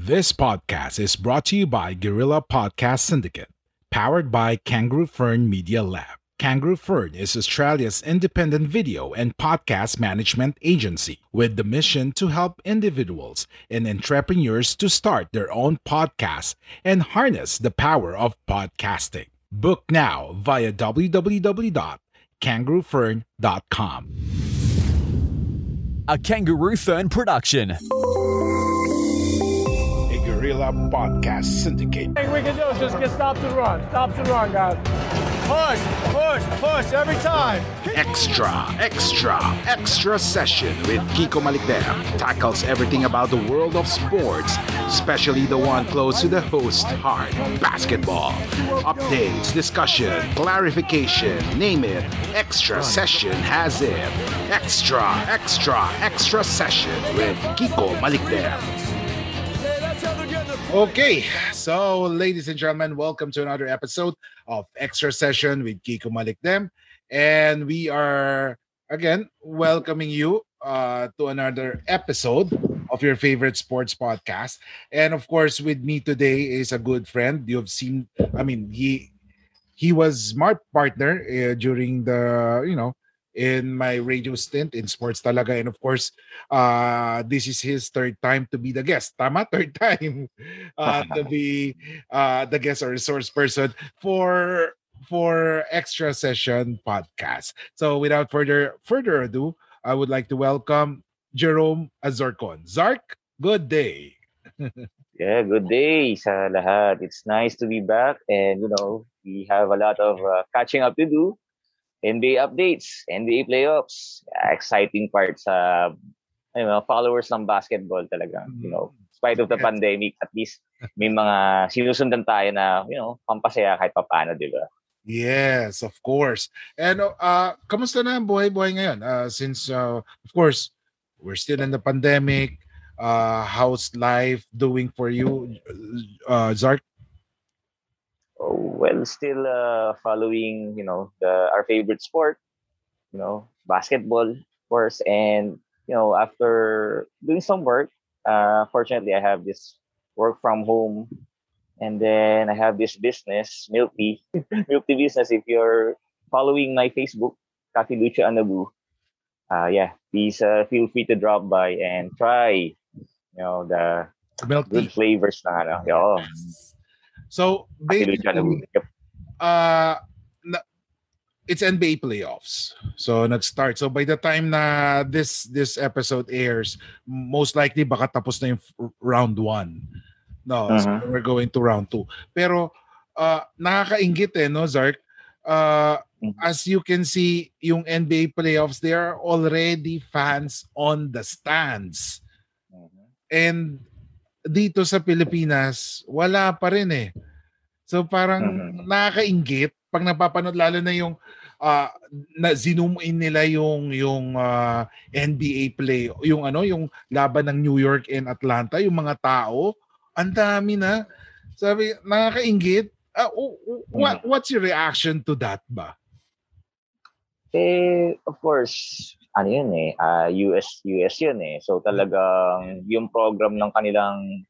This podcast is brought to you by Guerrilla Podcast Syndicate, powered by Kangaroo Fern Media Lab. Kangaroo Fern is Australia's independent video and podcast management agency with the mission to help individuals and entrepreneurs to start their own podcasts and harness the power of podcasting. Book now via www.kangaroofern.com. A Kangaroo Fern production. A Guerrilla Podcast Syndicate. thing we can do is just get stops and run. Stops and run, guys. Push, push, push every time. Extra, extra, extra session with Kiko Malikdem tackles everything about the world of sports, especially the one close to the host heart, basketball. Updates, discussion, clarification, name it. Extra session has it. Extra, extra, extra session with Kiko Malikdem. Okay, so ladies and gentlemen, welcome to another episode of Extra Session with Kiko Malikdem. And we are again welcoming you uh, to another episode of your favorite sports podcast. And of course, with me today is a good friend. You've seen, I mean, he he was my partner uh, during the, you know, in my radio stint in sports talaga. And of course, uh, this is his third time to be the guest. Tama? Third time uh, to be uh, the guest or resource person for for extra session podcast. So without further further ado, I would like to welcome Jerome Azorcon. Zark, good day. Yeah, good day sa lahat. It's nice to be back and you know, we have a lot of uh, catching up to do. NBA updates, NBA playoffs, uh, exciting part sa you know, followers ng basketball talaga. You know, in spite of the Yes. pandemic, at least may mga sinusundan tayo na, you know, pampasaya kahit papaano, di ba? Yes, of course. And uh kamusta na ang buhay-buhay ngayon? Uh since uh, of course, we're still in the pandemic. Uh how's life doing for you? Uh Zark? Well, still uh, following, you know, the our favorite sport, you know, basketball, of course. And, you know, after doing some work, uh, fortunately, I have this work from home. And then I have this business, Milk Tea. Milk Tea business. If you're following my Facebook, Kaki Lucha Anabu, uh, yeah, please uh, feel free to drop by and try, you know, the Milk good tea. flavors na ano. Yeah, So basically, uh na- it's NBA playoffs. So nag-start. So by the time na this this episode airs, most likely baka tapos na yung round 1. No, so Mhm. we're going to round 2. Pero uh nakakaingit eh no Zark. Uh Mhm. as you can see yung NBA playoffs there are already fans on the stands. Mhm. And dito sa Pilipinas, wala pa rin eh. So parang Mhm. nakakaingit pag napapanood lalo na yung ah, na zoom in nila yung yung ah, NBA play, yung ano, yung laban ng New York and Atlanta, yung mga tao, ang dami na. Sabi, nakakaingit. W- what, what's your reaction to that ba? Eh, of course, ano yun eh, ah, US, US yun eh. So talagang yung program ng kanilang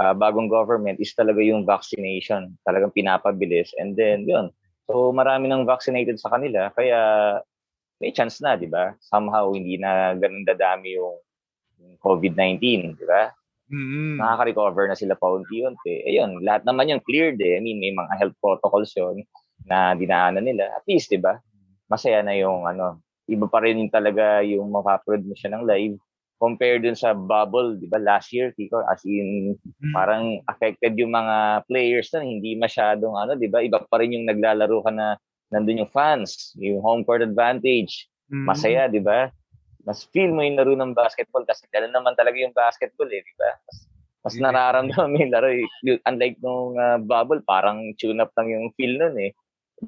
ah, bagong government is talaga yung vaccination. Talagang pinapabilis. And then, yun. So marami nang vaccinated sa kanila. Kaya may chance na, di ba? Somehow, hindi na ganun dadami yung yung COVID-19, di ba? Mm. nakaka-recover na sila paunti-unti. Ayun, lahat naman yung cleared eh. I mean, may mga health protocols yun na dinaanan nila. At least, di ba? Masaya na yung ano, iba pa rin talaga yung mapapanood mo siya ng live compared dun sa bubble, di ba, last year, Kiko, as in, Mm. parang affected yung mga players na hindi masyadong ano, di ba, iba pa rin yung naglalaro ka na nandun yung fans, yung home court advantage, Mm. masaya, di ba? Mas feel mo yung laro ng basketball kasi gano'n naman talaga yung basketball eh, di ba? Mas, Mas nararamdaman mo yung laro. eh. Unlike nung ah, bubble, parang tune-up lang yung feel nun eh.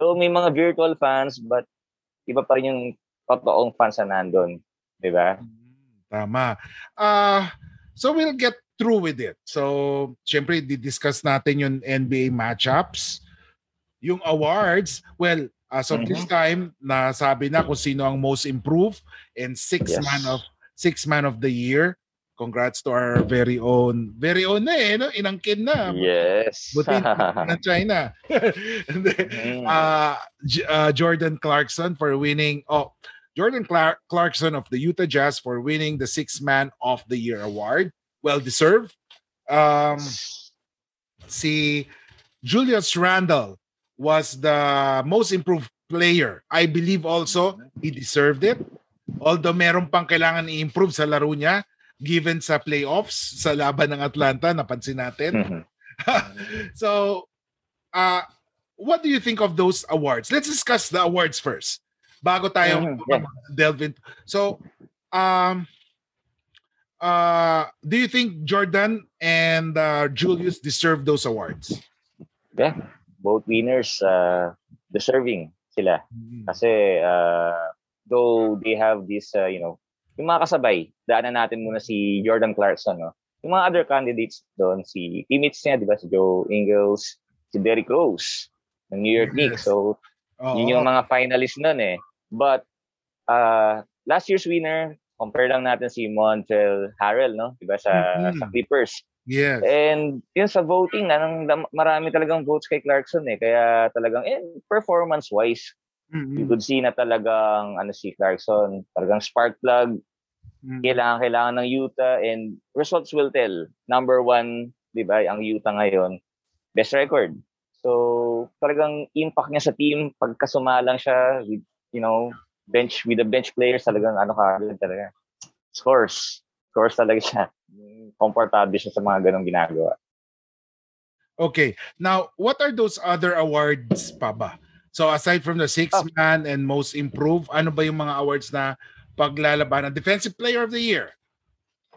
So may mga virtual fans, but iba pa rin yung totoong fans na nandun. Di ba? Tama. Ah, so we'll get through with it. So, syempre, di-discuss natin yung NBA matchups, yung awards. Well, as of this Mhm. time, nasabi na kung sino ang most improved and six Yes. man of six man of the year. Congrats to our very own, very own na eh, no? inangkin na. Yes. Buti ng China. And then, Mm. uh, J- uh, Jordan Clarkson for winning. Oh, Jordan Clark- Clarkson of the Utah Jazz for winning the Six Man of the Year award. Well deserved. Um, si Julius Randle was the most improved player. I believe also he deserved it. Although meron pang kailangan i-improve sa laro niya given sa playoffs sa laban ng Atlanta, napansin natin. Mhm. so, uh, what do you think of those awards? Let's discuss the awards first. Bago tayo Mhm, yeah. delve into. So, um, uh, do you think Jordan and uh, Julius deserve those awards? Yeah. Both winners uh, deserving sila. Kasi uh, though they have this, uh, you know, yung mga kasabay, daanan natin muna si Jordan Clarkson, no? Yung mga other candidates doon, si teammates niya, di ba? Si Joe Ingles, si Derrick Rose, ng New York Knicks. Yes. So, Oo. yun yung mga finalists nun eh. But, uh, last year's winner, compare lang natin si Montrell Harrell, no? Di ba? Sa, Mhm. sa Clippers. Yes. And yun sa voting, anong, marami talagang votes kay Clarkson eh. Kaya talagang, eh, performance-wise, you Mhm. could see na talagang ano si Clarkson, talagang spark plug, Mhm. kailangan kailangan ng Utah and results will tell. Number one, 'di ba, ang Utah ngayon, best record. So, talagang impact niya sa team pagka sumalang siya with, you know, bench with the bench players talagang ano ka talaga. Scores. Scores talaga siya. Komportable siya sa mga ganong ginagawa. Okay. Now, what are those other awards pa ba? So aside from the six Oh. man and most improved, ano ba yung mga awards na paglalabanan? Defensive Player of the Year.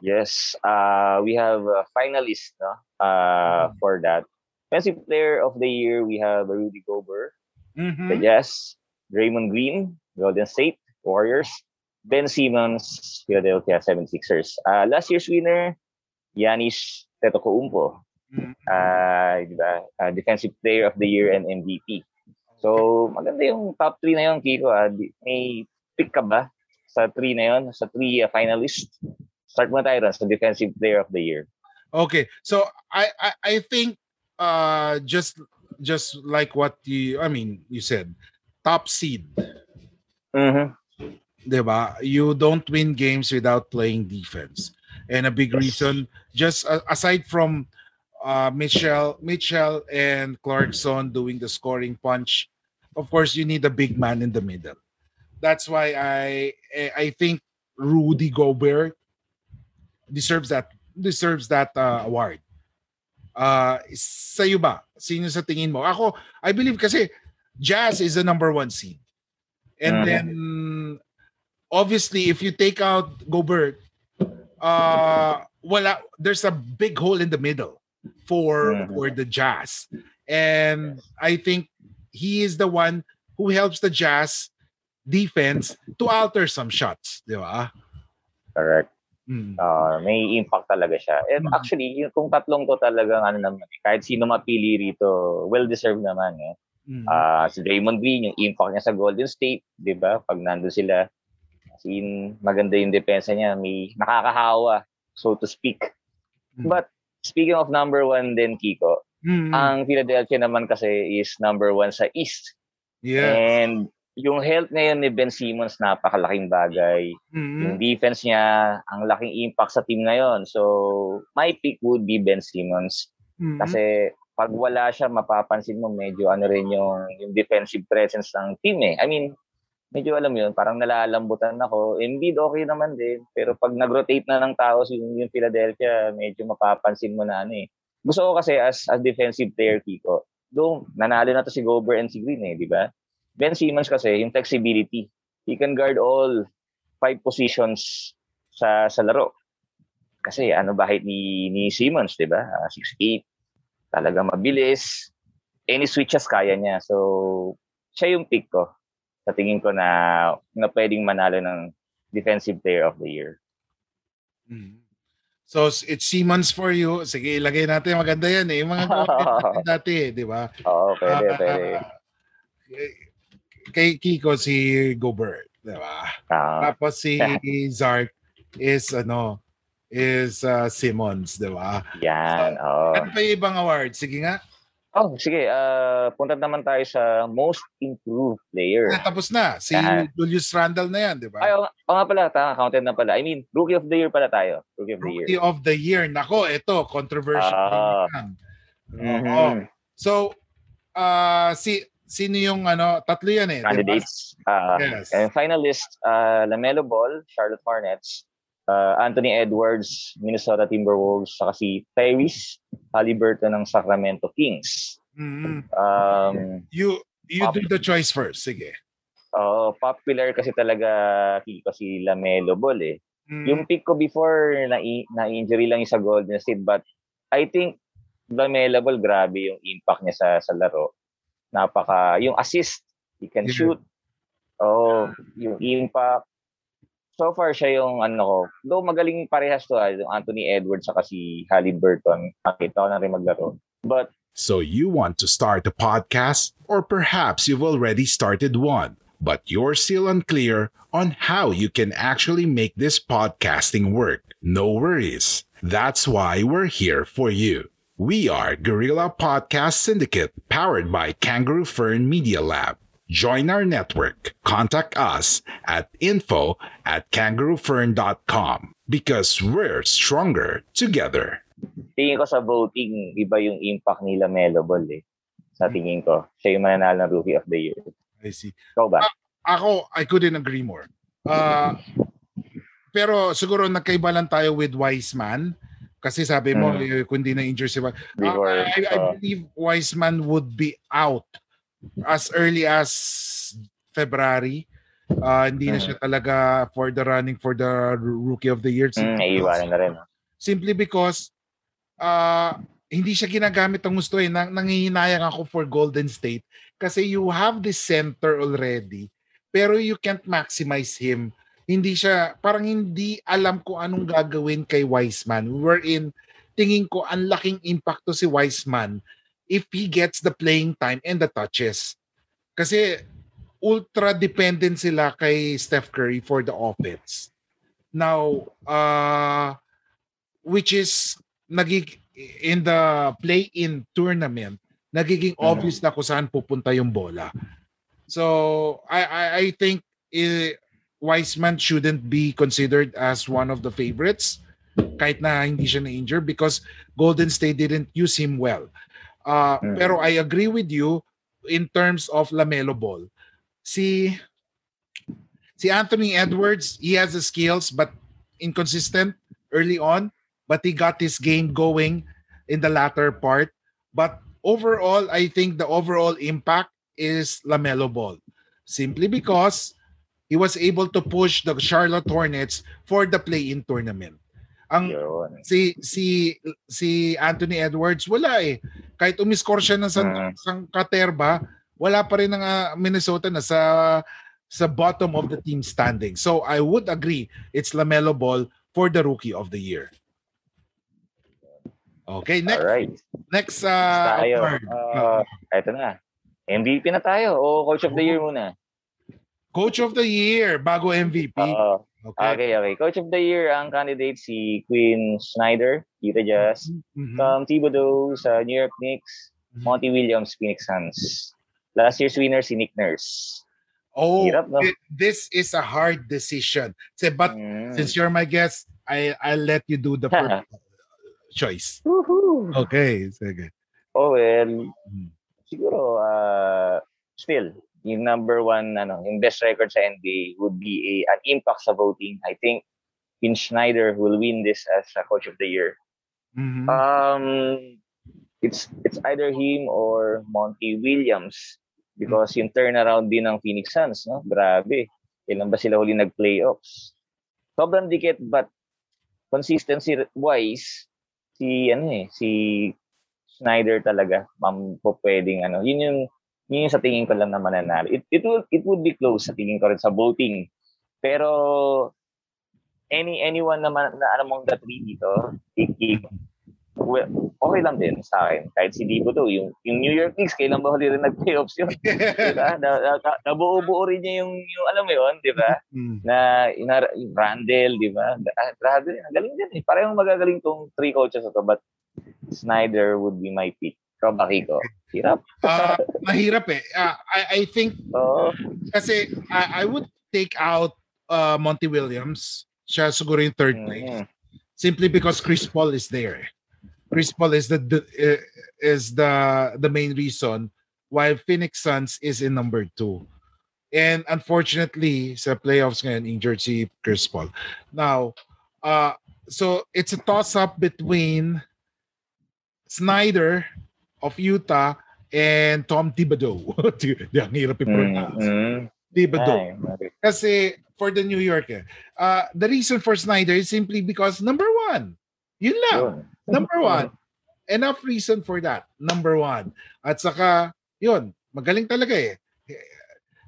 Yes, uh, we have a finalist no? uh, for that. Defensive Player of the Year, we have Rudy Gobert, Mhm. the Jazz, Draymond Green, Golden State Warriors, Ben Simmons, Philadelphia 76ers. Uh, last year's winner, Yanis Antetokounmpo, Mhm. uh, di ba? Uh, Defensive Player of the Year and MVP. So, maganda yung top 3 na yun, Kiko. ah. May pick ka ba sa 3 na yun? Sa 3 uh, finalists? Start mo tayo ron sa Defensive Player of the Year. Okay. So I I, I think uh just just like what you I mean you said top seed, Mm-hmm. 'di ba? You don't win games without playing defense. And a big reason just uh, aside from uh Mitchell Mitchell and Clarkson doing the scoring punch, of course you need a big man in the middle. That's why I I think Rudy Gobert deserves that deserves that uh, award. Uh, sa'yo ba? Sino sa tingin mo? Ako, I believe kasi Jazz is the number one seed. And Mhm. then, obviously, if you take out Gobert, uh, wala, there's a big hole in the middle for, Mhm. for the Jazz. And I think he is the one who helps the Jazz defense to alter some shots. Di ba? Correct. Mm. Uh, may impact talaga siya. And Mhm. actually, yung kung tatlong to talagang ano naman, kahit sino mapili rito, well-deserved naman. Eh. Mm. Ah, si Draymond Green, yung impact niya sa Golden State, di ba? Pag nandun sila, in, maganda yung depensa niya. May nakakahawa, so to speak. Mm. But speaking of number one din, Kiko, Mm. ang Philadelphia naman kasi is number one sa East. yeah. And yung health ngayon ni Ben Simmons, napakalaking bagay. Mhm. Yung defense niya, ang laking impact sa team ngayon. So, my pick would be Ben Simmons. Mhm. Kasi pag wala siya, mapapansin mo medyo ano rin yung, yung defensive presence ng team eh. I mean, medyo alam yun, parang nalalambutan ako. Embiid okay naman din. Pero pag nag-rotate na ng tao yung, yung Philadelphia, medyo mapapansin mo na ano eh. Gusto ko kasi as, as defensive player, Kiko, doon, nanalo na to si Gobert and si Green eh, di ba? Ben Simmons kasi, yung flexibility. He can guard all five positions sa sa laro. kasi ano ba height ni, ni Simmons, di ba? Uh, 6'8". Talaga mabilis. Any switches kaya niya. So, siya yung pick ko. Sa tingin ko na, na pwedeng manalo ng Defensive Player of the Year. Mm. So, it's Simmons for you. Sige, ilagay natin. Maganda yan eh. Yung mga natin dati, di ba? Oo, pwede, uh, pwede. Kay Kiko, si Gobert. Di ba? Uh, Tapos si Zark is ano, is uh, Simmons, di ba? Yan, so, oh. Ano pa yung ibang award? Sige nga. Oh, sige. Uh, punta naman tayo sa most improved player. Ah, tapos na. Si yan. Julius Randle na yan, di ba? Ay, oh, oh nga pala. Tama, counted na pala. I mean, Rookie of the Year pala tayo. Rookie of the Rookie Year. Rookie of the Year. Nako, ito, controversial. Uh, mm-hmm. Oo. So, uh, si sino yung ano, tatlo yan eh. Candidates. Diba? Uh, yes. And finalist, uh, LaMelo Ball, Charlotte Hornets, uh, Anthony Edwards, Minnesota Timberwolves, saka si Tyrese Halliburton ng Sacramento Kings. Mm-hmm. Um, you you pop- do the choice first. Sige. Oo, uh, popular kasi talaga Kiko si Lamelo Ball eh. Mm-hmm. Yung pick ko before na na injury lang yung sa Golden State but I think Lamelo Ball grabe yung impact niya sa sa laro. Napaka yung assist, he can yeah. shoot. Oh, yung impact so far siya yung ano ko. Though magaling parehas to, ah, yung Anthony Edwards sa si Halliburton. Nakita ko na rin maglaro. But So you want to start a podcast or perhaps you've already started one, but you're still unclear on how you can actually make this podcasting work. No worries. That's why we're here for you. We are Gorilla Podcast Syndicate powered by Kangaroo Fern Media Lab. Join our network. Contact us at info at kangaroofern.com because we're stronger together. Tingin ko sa voting, iba yung impact nila Melo Ball eh. Sa tingin ko, siya yung mananalo ng Rookie of the Year. I see. Ikaw ba? Uh, ako, I couldn't agree more. Uh, pero siguro nagkaiba lang tayo with Wiseman. Kasi sabi mo, mm. kung di na-injure si Wiseman. Uh, I, I believe Wiseman would be out as early as February. Uh, hindi na siya talaga for the running for the Rookie of the Year. Mm, naiiwanan na rin. Simply because uh, hindi siya ginagamit ang gusto eh. Nang, nangihinayang ako for Golden State kasi you have this center already pero you can't maximize him. Hindi siya, parang hindi alam ko anong gagawin kay Wiseman. Wherein, tingin ko, ang laking impact to si Wiseman if he gets the playing time and the touches. Kasi ultra dependent sila kay Steph Curry for the offense. Now, uh, which is nagig in the play-in tournament, nagiging mm-hmm. obvious na kung saan pupunta yung bola. So, I I, I think eh, Wiseman shouldn't be considered as one of the favorites kahit na hindi siya na-injure because Golden State didn't use him well. Uh, mm. Pero I agree with you in terms of Lamelo Ball. Si si Anthony Edwards, he has the skills but inconsistent early on, but he got his game going in the latter part. But overall, I think the overall impact is Lamelo Ball. Simply because he was able to push the Charlotte Hornets for the play-in tournament. Ang Yun. si si si Anthony Edwards wala eh. Kahit umiscore siya ng sang, uh, sang Katerba, wala pa rin ng uh, Minnesota na sa sa bottom of the team standing. So I would agree it's LaMelo Ball for the rookie of the year. Okay, next. All right. Next uh, tayo. Uh, ito na. MVP na tayo o coach of the year muna? Coach of the year bago MVP. Uh, Okay. okay, okay. Coach of the year, ang candidate si Quinn Snyder, Utah Jazz. Mm-hmm. Tom Thibodeau sa New York Knicks. Mm-hmm. Monty Williams, Phoenix Suns. Last year's winner, si Nick Nurse. Oh, Hirap, no? this is a hard decision. Say, but mm. since you're my guest, I I'll let you do the first choice. Woohoo! Okay, sige. Oh well, mm. siguro uh, still yung number one, ano, yung best record sa NBA would be a, an impact sa voting. I think Vin Schneider will win this as a coach of the year. Mm-hmm. Um, it's it's either him or Monty Williams because mm-hmm. yung turnaround din ng Phoenix Suns, no? Grabe. Ilan ba sila huli nag-playoffs? Sobrang dikit but consistency wise, si ano eh, si Snyder talaga, ma'am po pwedeng ano, yun yung yun yung sa tingin ko lang na mananalo. It, it, will, it would be close sa tingin ko rin sa voting. Pero any anyone naman na alam mong the three dito, ik, well, okay lang din sa akin. Kahit si Dibo to, yung, yung New York Knicks, kailan ba huli rin nag-playoffs yun? diba? Na, na, na, nabuo-buo rin niya yung, yung alam mo yun, di ba? Mm. Na, yung Randall, di ba? Ah, Grabe, ang galing din eh. Parang magagaling tong three coaches na to, but Snyder would be my pick. Hirap. Ah, mahirap eh. Ah, I, I think Oo. kasi I, I would take out uh, Monty Williams. Siya siguro yung third place. Mhm. Simply because Chris Paul is there. Chris Paul is the, the uh, is the the main reason why Phoenix Suns is in number two. And unfortunately, sa playoffs ngayon, injured si Chris Paul. Now, uh, so it's a toss-up between Snyder of Utah and Tom Thibodeau. Ang hirap i-pronounce. Mhm. Thibodeau. Ay. Kasi for the New Yorker, uh, the reason for Snyder is simply because number one. Yun lang. Yun. Number one. Enough reason for that. Number one. At saka, yun, magaling talaga eh.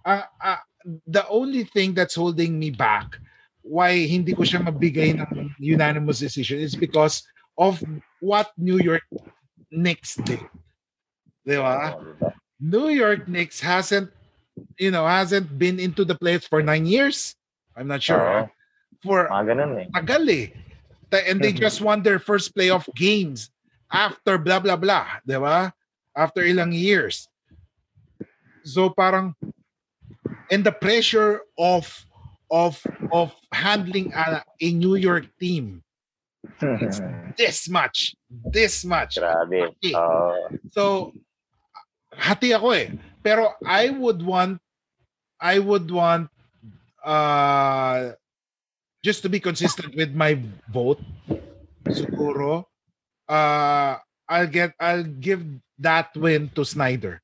Uh, uh, the only thing that's holding me back why hindi ko siya mabigay ng unanimous decision is because of what New York Knicks did. Di ba? Diba? New York Knicks hasn't, you know, hasn't been into the playoffs for nine years. I'm not sure. Ah. For ganun eh. tagal eh. And they just won their first playoff games after blah blah blah. 'di ba? After ilang years. So parang and the pressure of of of handling a, a New York team it's this much, this much. Grabe. Hati. Oo. So hati ako eh. Pero I would want I would want uh just to be consistent with my vote siguro uh I'll get I'll give that win to Snyder.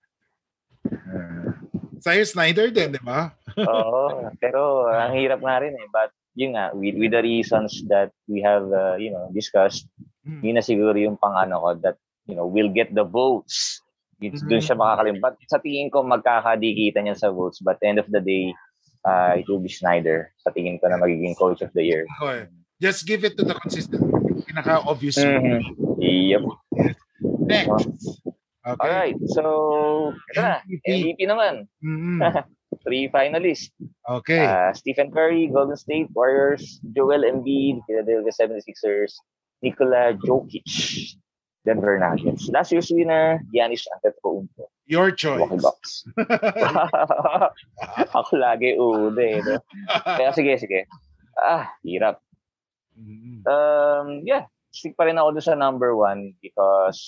Sa'yo Snyder din, di ba? Oo. Pero ang hirap nga rin eh. But yun nga, with, with the reasons that we have, uh, you know, discussed, Hmm. yun na siguro yung pang ano ko that, you know, will get the votes. It's, Doon siya makakalimbat. Sa tingin ko, magkakadikita niya sa votes. But end of the day, uh, it will be Snyder. Sa tingin ko na magiging coach of the year. Okay. Just give it to the consistent. Pinaka-obvious. Mhm. Yep. Next. Okay. Alright. So, ito na. MVP. MVP naman. Mhm. Three finalists. Okay. Uh, Stephen Curry, Golden State Warriors, Joel Embiid, Philadelphia 76ers, Nikola Jokic, Denver Nuggets. Last year's winner, Giannis Antetokounmpo, Your choice. Milwaukee Bucks. Ako lagi ude. No? Kaya sige, sige. Ah, hirap. Mhm. Um, yeah, stick pa rin ako doon sa number one because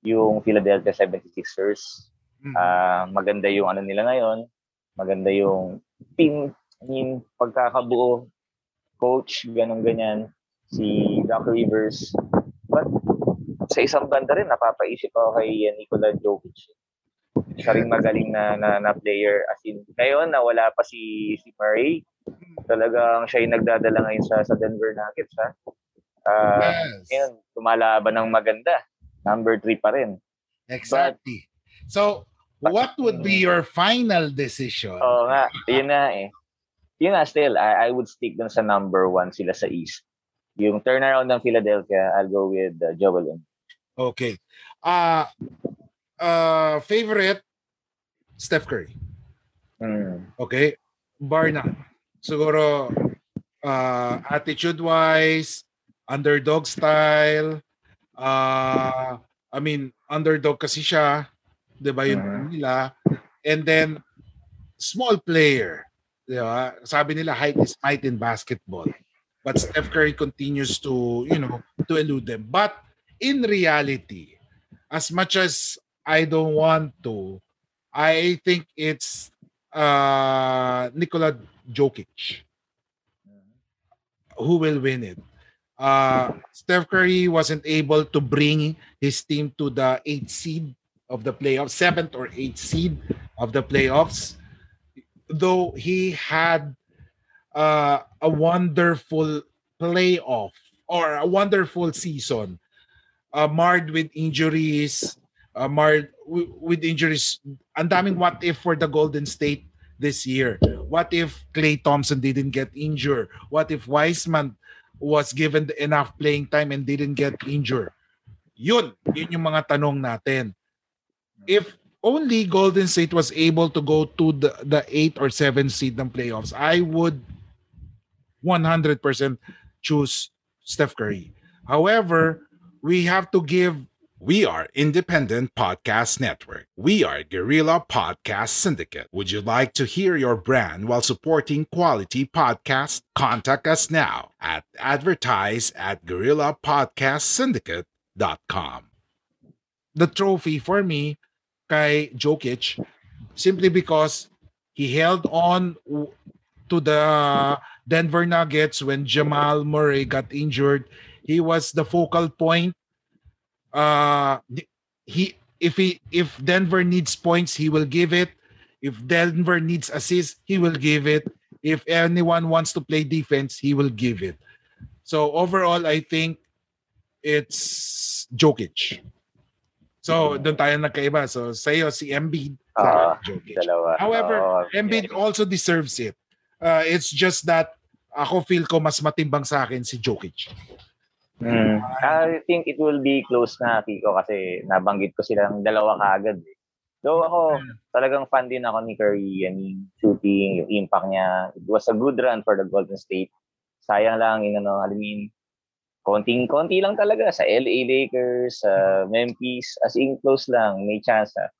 yung Philadelphia 76ers, Mhm. Ah, maganda yung ano nila ngayon. Maganda yung team, I mean, pagkakabuo, coach, ganun ganyan, si Doc Rivers. But sa isang banda rin, napapaisip ako kay uh, Nikola Jokic. Siya rin magaling na, na, na player. As in, ngayon, na wala pa si, si Murray. Talagang siya yung nagdadala ngayon sa, sa Denver Nuggets. Ha? Ah, yes. ngayon, tumalaban ng maganda. Number three pa rin. Exactly. So, what would be your final decision? Oo nga, yun na eh. Yun nga, still, I, I would stick dun sa number one sila sa East. Yung turnaround ng Philadelphia, I'll go with uh, Joel Embiid. Okay. Uh, uh, favorite, Steph Curry. Hmm. Okay? Bar none. Siguro, uh, attitude-wise, underdog style, uh, I mean, underdog kasi siya, di ba yun Mhm. nila? And then, small player. Di ba? Sabi nila, height is might in basketball. But Steph Curry continues to, you know, to elude them. But in reality, as much as I don't want to, I think it's uh, Nikola Jokic who will win it. Uh, Steph Curry wasn't able to bring his team to the eighth seed of the playoffs, seventh or eighth seed of the playoffs, though he had uh, a wonderful playoff or a wonderful season uh, marred with injuries, uh, marred with injuries. Ang daming what if for the Golden State this year. What if Clay Thompson didn't get injured? What if Wiseman was given enough playing time and didn't get injured? Yun, yun yung mga tanong natin. If only Golden State was able to go to the, the 8 or 7 seed ng playoffs, I would 100% choose Steph Curry. However, we have to give We are Independent Podcast Network. We are Guerrilla Podcast Syndicate. Would you like to hear your brand while supporting quality podcasts? Contact us now at advertise at guerrillapodcastsyndicate.com. the trophy for me kay Jokic simply because he held on to the Denver Nuggets when Jamal Murray got injured. He was the focal point. Uh he if he if Denver needs points, he will give it. If Denver needs assists, he will give it. If anyone wants to play defense, he will give it. So overall, I think it's Jokic. So doon tayo nagkaiba. So sa'yo si Embiid, sa Jokic. Dalawa. However, Oo, Embiid also deserves it. Uh, it's just that ako feel ko mas matimbang sa akin si Jokic. Mm. I think it will be close na, Kiko, kasi nabanggit ko silang dalawa kaagad. Eh. Though ako, talagang fan din ako ni Curry. I mean, shooting, yung impact niya. It was a good run for the Golden State. Sayang lang, yung ano, I mean, konting-konti lang talaga sa LA Lakers, sa Memphis, as in close lang, may chance. ah.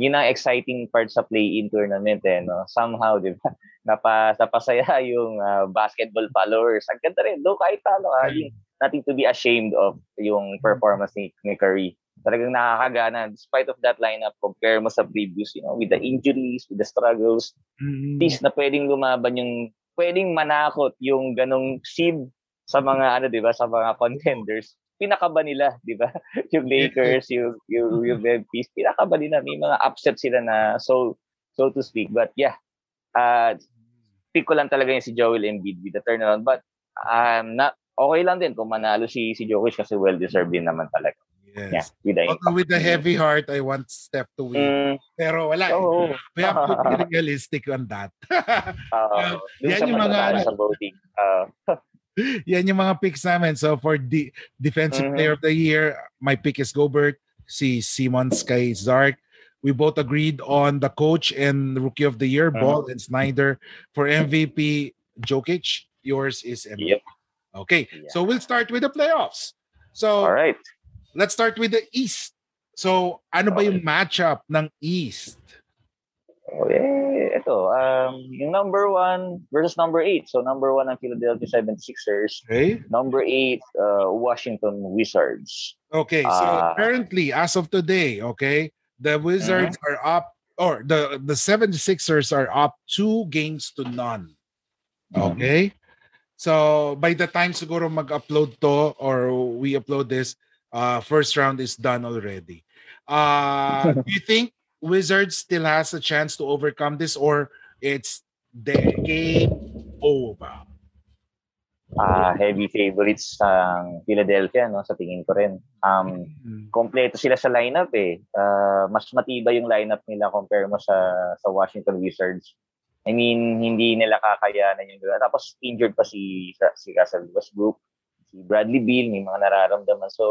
Yun ang exciting part sa play-in tournament eh, no? Somehow, di ba? Napa, napasaya yung ah, basketball followers. Ang ganda rin. Though kahit ano, ah, yung nothing to be ashamed of yung performance ni, ni Curry. Talagang nakakagana. Despite of that lineup, compare mo sa previous, you know, with the injuries, with the struggles, Mm. at least na pwedeng lumaban yung, pwedeng manakot yung ganong seed sa mga, ano, di ba, sa mga contenders. Pinakaba nila, di ba? yung Lakers, yung, yung, yung Memphis, pinakaba nila. May mga upset sila na, so, so to speak. But yeah, uh, pick ko lang talaga yung si Joel Embiid with the turnaround. But um, na, okay lang din kung manalo si si Jokic kasi well-deserved din naman talaga. Yeah, Yes. with the Although with a heavy heart, I want Steph to win. Mm, Pero wala. eh. oo. We have to be realistic on that. Uh, yan yung mga sa voting. Uh, Yan yung mga picks namin. So for the defensive Mhm. player of the year, my pick is Gobert, si Simmons kay Zark. We both agreed on the coach and rookie of the year, Mhm. Ball and Snyder. For MVP, Jokic. Yours is MVP. Yep. Okay, Yeah. so we'll start with the playoffs. So all right. let's start with the East. So ano ba yung matchup ng East? Okay, ito. Um, yung number one versus number eight. So number one ang Philadelphia 76ers. Okay. Number eight, uh, Washington Wizards. Okay, so Ah. currently, as of today, okay, the Wizards Mm-hmm. are up, or the the 76ers are up two games to none. Mm-hmm. Okay? So, by the time siguro mag-upload to, or we upload this, uh, first round is done already. Uh, do you think Wizards still has a chance to overcome this, or it's the game over? Ah, heavy favorites ng Philadelphia, no? Sa tingin ko rin. Um, Mm. kompleto sila sa lineup eh. Uh, mas matibay yung lineup nila compare mo sa sa Washington Wizards. I mean, hindi nila kakayanan yung Tapos injured pa si si Russell Westbrook, si Bradley Beal, may mga nararamdaman. So,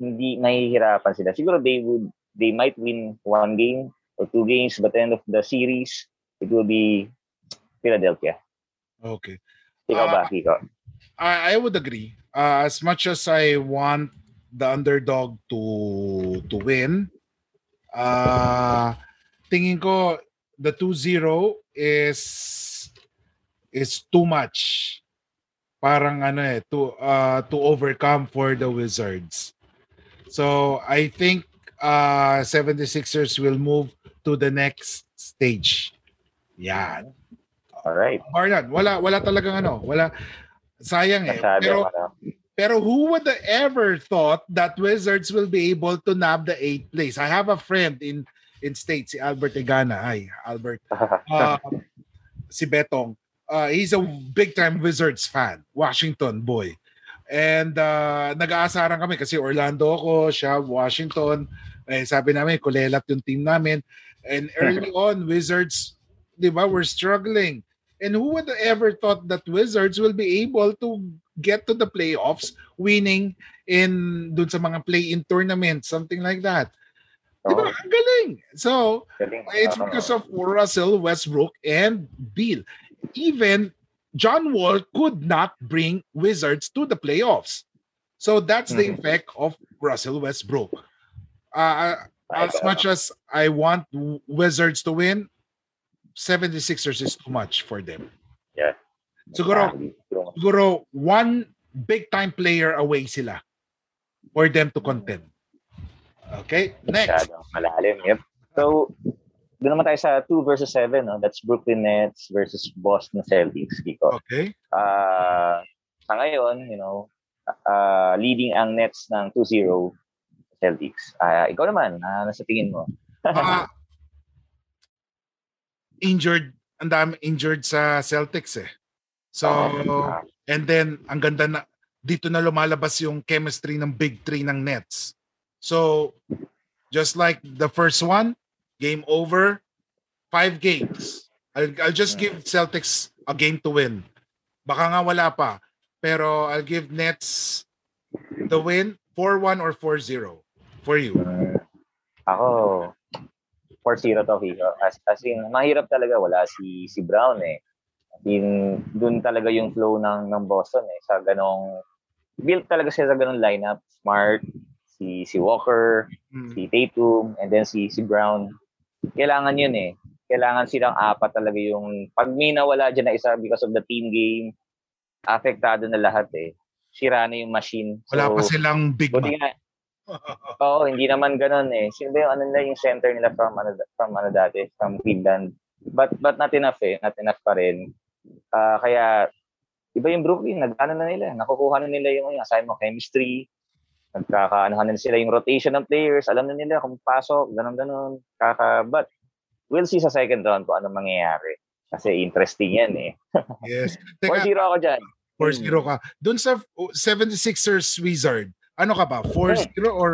hindi nahihirapan sila. Siguro they would they might win one game or two games but end of the series, it will be Philadelphia. Okay. Ikaw ba, Ah, Kiko? I, I would agree. Uh, as much as I want the underdog to to win, uh, tingin ko the 2-0 is is too much. Parang ano eh to uh, to overcome for the Wizards. So I think uh 76ers will move to the next stage. Yan. All right. Barnard, wala wala talagang ano, wala sayang eh. Masyado, Pero ano. pero who would have ever thought that Wizards will be able to nab the eighth place? I have a friend in in state, si Albert Egana. Ay, Albert. Uh, si Betong. Uh, he's a big time Wizards fan, Washington boy. And uh, nag-aasaran kami kasi Orlando ako, siya Washington. Eh, sabi namin, kulelat yung team namin. And early on, Wizards, di ba, were struggling. And who would ever thought that Wizards will be able to get to the playoffs winning in dun sa mga play-in tournaments, something like that. Di ba? Oo. Ang galing. So, Galing. it's because of Russell Westbrook and Beal. Even John Wall could not bring Wizards to the playoffs. So that's the Mhm. effect of Russell Westbrook. Uh, as much as I want Wizards to win, 76ers is too much for them. Yeah. Siguro, siguro one big time player away sila for them to contend. Okay, next. Masyadong malalim. Yep. So, doon naman tayo sa 2 versus 7. No? That's Brooklyn Nets versus Boston Celtics. Kiko. Okay. Ah, sa ngayon, you know, ah, leading ang Nets ng 2-0 Celtics. Ah, ikaw naman, ano sa tingin mo? Ah, injured, ang dami injured sa Celtics eh. So, and then ang ganda na dito na lumalabas yung chemistry ng big three ng Nets. So, just like the first one, game over, five games. I'll, I'll just give Celtics a game to win. Baka nga wala pa. Pero I'll give Nets the win 4-1 or 4-0 for you. mm, ako, 4-0 to, Kiko. As, as in, mahirap talaga. Wala si, si Brown eh. In, dun talaga yung flow ng, ng Boston eh. Sa ganong, built talaga siya sa ganong lineup. Smart, si, si Walker, Mm. si Tatum, and then si, si Brown. Kailangan yun eh. Kailangan silang apat talaga yung, pag may nawala dyan na isa because of the team game, apektado na lahat eh. Sira na yung machine. Wala pa So, silang big Buti man. nga, Oo, hindi naman ganoon eh. Sino ba yung ano nila yung center nila from ano from ano dati, from Cleveland. But but not enough eh, not enough pa rin. Ah, kaya iba yung Brooklyn, nag-ano na nila, nakukuha na nila yung, yung assignment chemistry, nagkakaanohan na sila yung rotation ng players, alam na nila kung pasok, ganun ganon Kaka, but we'll see sa second round kung anong mangyayari. Kasi interesting yan eh. Yes. Teka, 4-0 ako dyan. 4-0 ka. Doon sa 76ers Wizard, ano ka ba? 4-0 or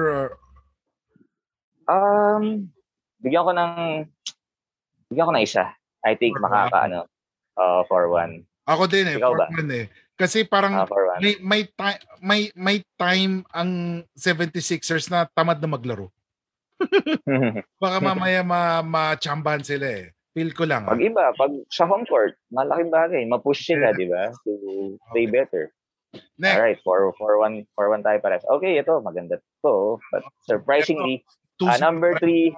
Um, bigyan ko ng bigyan ko ng isa. I think makaka ano uh, for one. ako din eh, Ikaw ba? 4-1 eh. Kasi parang Uh, may may time may may time ang 76ers na tamad na maglaro. Baka mamaya ma ma-chambahan sila eh. Feel ko lang. pag ah. iba, pag sa home court, malaking bagay. Ma-push sila, di ba? To play better. Next, Alright, for for one for one tayo pares. Okay, ito maganda to. But surprisingly, two ah, number three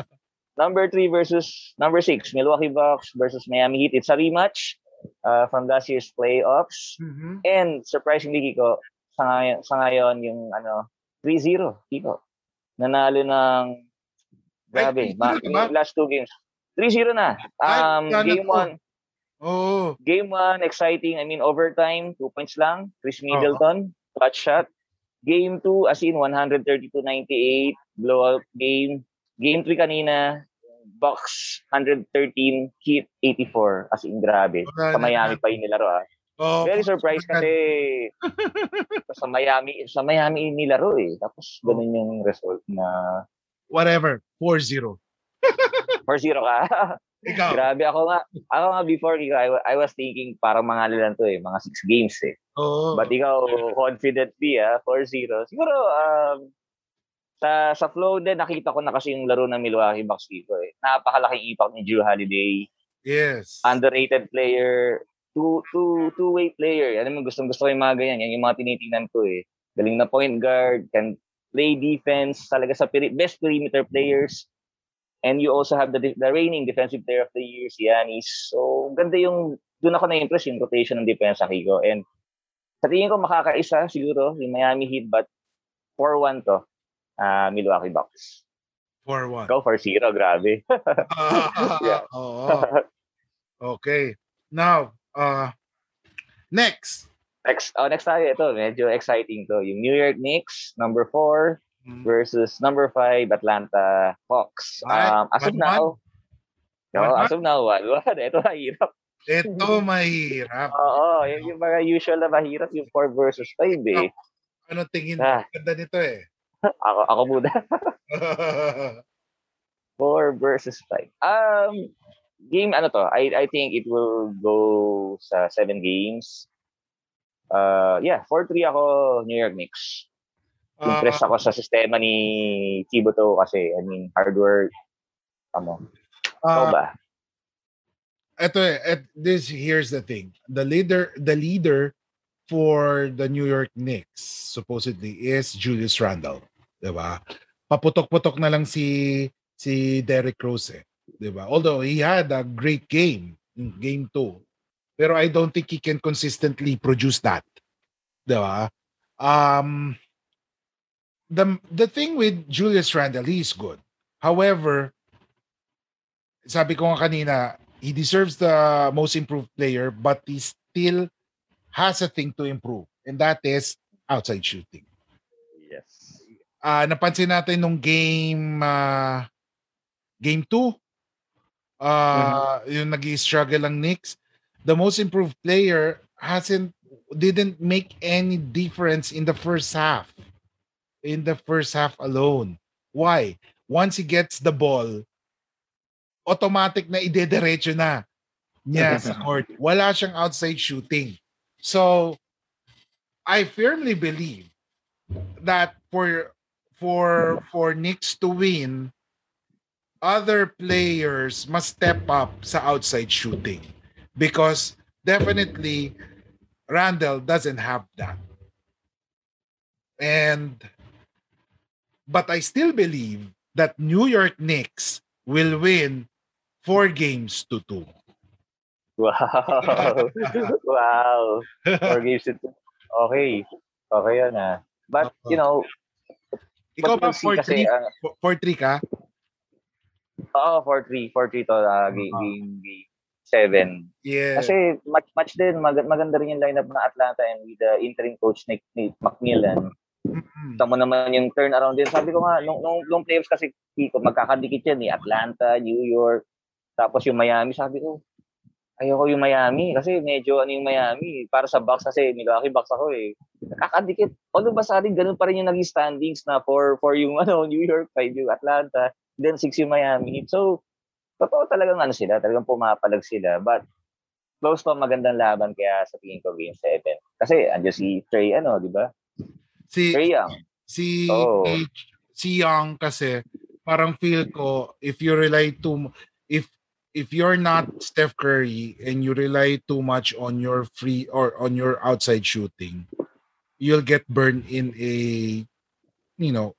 number three versus number six, Milwaukee Bucks versus Miami Heat. It's a rematch uh, from last year's playoffs. Mhm. And surprisingly, Kiko, sa ngayon, sa ngayon yung ano, 3-0, Kiko. Nanalo ng grabe, Ay, ma- 3-0 ba? yung last two games. 3-0 na. Ay, Um, sana game to. 1, Oo. game 1 exciting. I mean overtime, 2 points lang. Chris Middleton, clutch shot. Game 2 as in 132-98, blowout game. Game 3 kanina, Bucks 113, Heat 84 as in grabe. Wala Sa. Miami pa yung nilaro ah. Oh, Very surprised kasi sa Miami, sa Miami nilaro eh. Tapos ganun yung result na whatever, 4-0. 4-0 ka. Ikaw. Grabe ako nga. Ako nga before, Kiko, I, I was thinking parang mga ano lang to eh, mga 6 games eh. Oo. But ikaw, confidently ah, 4-0. Siguro, um, sa, sa flow din, nakita ko na kasi yung laro ng Milwaukee Bucks dito eh. Napakalaking impact ni Drew Holiday. yes. underrated player, two two two-way player. Ano mo gustong gusto ko yung mga ganyan. Yan yung mga tinitingnan ko eh. Galing na point guard, can play defense, talaga sa peri- best perimeter players. And you also have the the reigning defensive player of the year, si Giannis. So, ganda yung, doon ako na-impress yung rotation ng defense sa Kiko. And sa tingin ko makakaisa siguro yung Miami Heat, but 4-1 to. Ah Milwaukee Bucks. 4-1. Go for zero, grabe. Yeah. Oo. Okay. Now, uh, next. Next, oh, next tayo. Ito, medyo exciting to. Yung New York Knicks, number 4 Mm. versus number 5 Atlanta Hawks. Um, as of now, no, One-one? as of now, one, one. Ito na hirap. Ito mahirap. Oo, yung, yung mga usual na mahirap, yung 4 versus 5 eh. Ano tingin mo? Ah. Ganda nito eh. Ako, ako muna. 4 versus 5. Um, game ano to? I I think it will go sa 7 games. Uh, yeah, 4-3 ako New York Knicks. Ah, Impressed ako sa sistema ni Thibodeau kasi, I mean, hard work. Ano, ah, uh, ba? ito eh, et- this here's the thing. The leader the leader for the New York Knicks supposedly is Julius Randle, 'di ba? Paputok-putok na lang si si Derrick Rose, eh, 'di ba? Although he had a great game in game 2. Pero I don't think he can consistently produce that. 'Di ba? Um the the thing with Julius Randle, he's good. However, sabi ko nga kanina, he deserves the most improved player, but he still has a thing to improve, and that is outside shooting. Ah, napansin natin nung game ah, game 2, ah yung nag-struggle ang Knicks, the most improved player hasn't didn't make any difference in the first half. In the first half alone. Why? Once he gets the ball, automatic na idediretso na niya sa court. Wala siyang outside shooting. So, I firmly believe that for for for Knicks to win, other players must step up sa outside shooting because definitely Randall doesn't have that. And but I still believe that New York Knicks will win four games to two. Wow. wow. Four games to two. Okay. Okay yan ah. But, you know, Ikaw ba but we'll see 4-3 kasi, ah, 4-3 ka? Oo, 4-3. 4-3 to uh, game, game, game 7. Yeah. Kasi match, match din, mag- maganda rin yung lineup ng Atlanta and with the interim coach Nick, Nick McMillan. Mm-mm. Tama naman yung turnaround din. Sabi ko nga, nung, nung, nung playoffs kasi, Kiko, magkakadikit yan eh. Atlanta, New York, tapos yung Miami. Sabi ko, ayoko yung Miami kasi medyo ano yung Miami. Para sa Bucks kasi, Milwaukee Bucks ako eh. Nakakadikit. Although ba sa atin, ganun pa rin yung naging standings na for, for yung ano, New York, 5 yung Atlanta, then 6 yung Miami. So, totoo talagang ano sila, talagang pumapalag sila. But, close pa magandang laban kaya sa tingin ko game 7. Kasi andyan si Trey, ano, di ba? Si Trey Young. si Oh. si Young kasi parang feel ko if you rely too if if you're not Steph Curry and you rely too much on your free or on your outside shooting, you'll get burned in a you know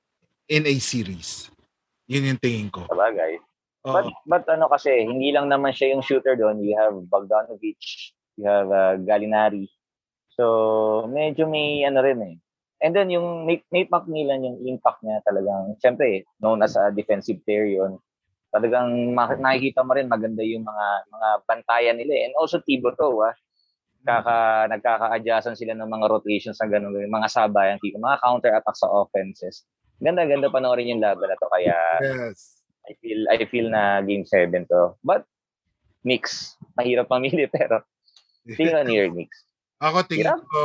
in a series. Yun yung tingin ko. Sabagay. Oo. But, but ano kasi, hindi lang naman siya yung shooter doon. You have Bogdanovic, you have uh, Gallinari. So, medyo may ano rin eh. And then yung Nate, Nate McMillan, yung impact niya talagang, syempre, known as a defensive player yun. Talagang mak- nakikita mo rin maganda yung mga mga bantayan nila. eh. And also Thibodeau, ah. Kaka, nagkaka-adjustan sila ng mga rotations na gano'n, mga sabayan, mga counter-attack sa offenses. Ganda-ganda panoorin yung laban na to. Kaya Yes. I feel I feel na game 7 to. But mix, mahirap mamili pero York Knicks. Ako tingin Hirap. ko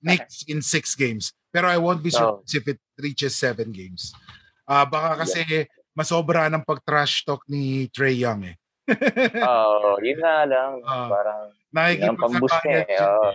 Knicks in six games. Pero I won't be Oh. surprised if it reaches seven games. Ah baka kasi masobra ng pag-trash talk ni Trey Young eh. Oh, yun nga lang. Ah. parang niya. eh. Oh.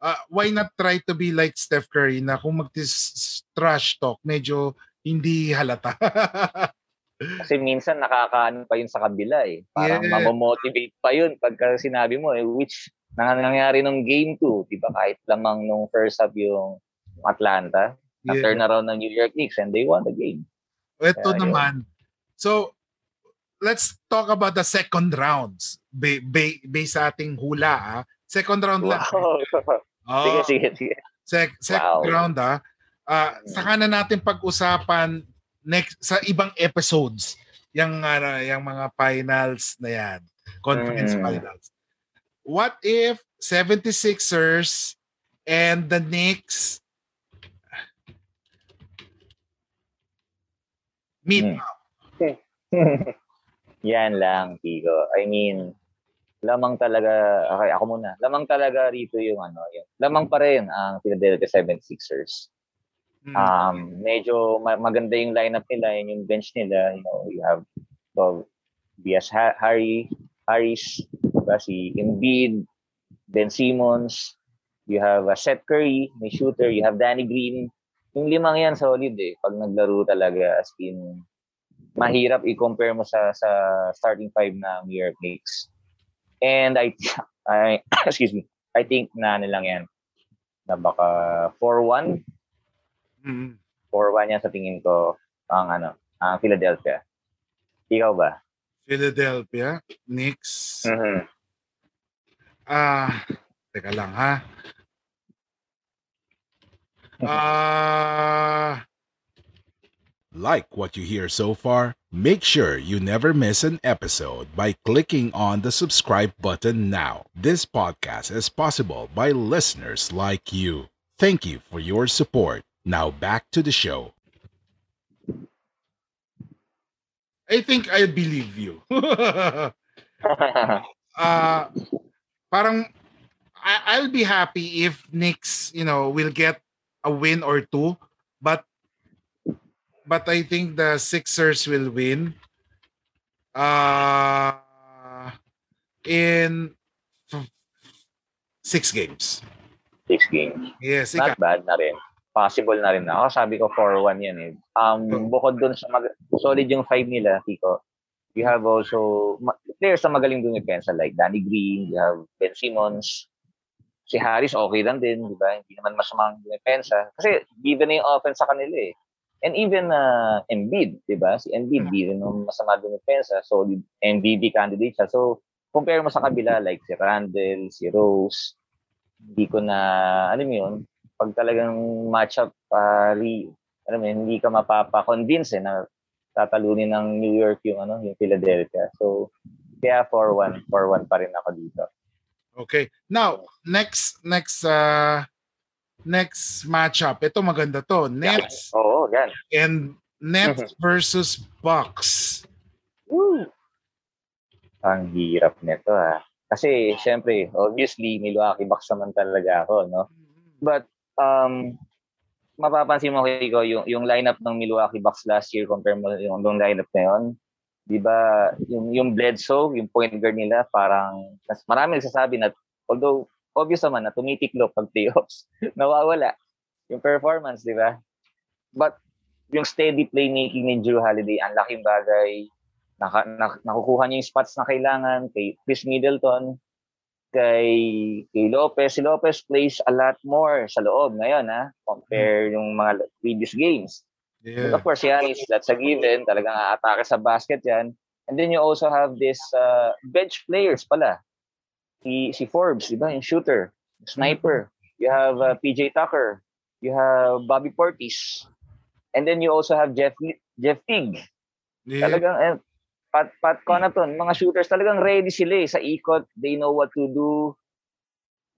Ah, why not try to be like Steph Curry na kung mag-trash talk, medyo hindi halata. Kasi minsan nakakaano pa yun sa kabila eh. Parang Yeah. mamomotivate pa yun pagka sinabi mo eh, which nang nangyari nung game 2, di ba? Kahit lamang nung first half yung Atlanta, na Yeah. turnaround ng New York Knicks and they won the game. Ito Kaya yun. naman. So, let's talk about the second rounds. Ba- ba- based sa ating hula, ah. Second round lang. Wow. Oh, sige, sige, sige. sec- second Wow. round, ah. Ah, saka na natin pag-usapan next sa ibang episodes yung ano, yung mga finals na yan. Conference Mm. finals. What if 76ers and the Knicks meet Mm. up? Yan lang, Kiko. I mean, lamang talaga, okay, ako muna. Lamang talaga rito yung ano, yung, lamang pa rin ang Philadelphia 76ers. Mm. Um, medyo ma- maganda yung lineup nila, yun yung bench nila, you know, you have so, Bias ha- Harry, Harris, diba, si Embiid, Ben Simmons, you have uh, Seth Curry, may shooter, you have Danny Green. Yung limang yan solid eh, pag naglaro talaga as in mahirap i-compare mo sa sa starting five ng New York Knicks. And I, I excuse me, I think na ano lang yan, na baka 4-1, Mm. 4-1 yan sa tingin ko ang ano, ang Philadelphia. Ikaw ba? Philadelphia, Knicks. Mhm. Ah, teka lang ha. Ah, Like what you hear so far? Make sure you never miss an episode by clicking on the subscribe button now. This podcast is possible by listeners like you. Thank you for your support. Now back to the show. I think I believe you. uh, parang I, I'll be happy if Knicks, you know, will get a win or two, but but I think the Sixers will win. Uh in six games. Six games. Yes, Not ikaw. bad na rin. Possible na rin. Ako sabi ko 4-1 yan eh. Um, bukod dun sa mag- solid yung 5 nila, Kiko, you have also ma- players na magaling dumipensa like Danny Green, you have Ben Simmons, si Harris okay lang din, di ba? Hindi naman masamang dumipensa. Kasi given na yung offense sa kanila eh. And even uh, Embiid, di ba? Si Embiid, di rin masama dumipensa. So, MVP candidate siya. So, compare mo sa kabila like si Randall, si Rose, hindi ko na, alam mo yun, pag talagang matchup, uh, re, alam mo yun, hindi ka mapapa-convince eh, na tatalunin ng New York yung ano, yung Philadelphia. So, kaya 4-1, 4-1 pa rin ako dito. Okay. Now, next next uh next matchup. Ito maganda to. Nets Oo, yan. and Nets versus Bucks. Woo! Ang hirap nito ah. Kasi, syempre, obviously, Milwaukee Bucks naman talaga ako, no? But, um, mapapansin mo Kiko, yung, yung lineup ng Milwaukee Bucks last year, compare mo yung, yung lineup na yun, di ba, yung, yung Bledsoe, yung point guard nila, parang, mas marami nagsasabi na, although, obvious naman na tumitiklop pag playoffs, nawawala yung performance, di ba? But, yung steady playmaking ni Drew Holiday, ang laking bagay, naka, na, nakukuha niya yung spots na kailangan kay Chris Middleton, kay, kay Lopez. Si Lopez plays a lot more sa loob ngayon, ha? Compare yung mga previous games. But Yeah. of course, Giannis, that's a given. Talagang aatake sa basket yan. And then you also have this uh, bench players pala. Si, si Forbes, di ba? Yung shooter, sniper. You have uh, PJ Tucker. You have Bobby Portis. And then you also have Jeff Jeff Teague. yeah. Talagang, eh, Pat, Pat Connaughton, mga shooters talagang ready sila eh, sa ikot. They know what to do.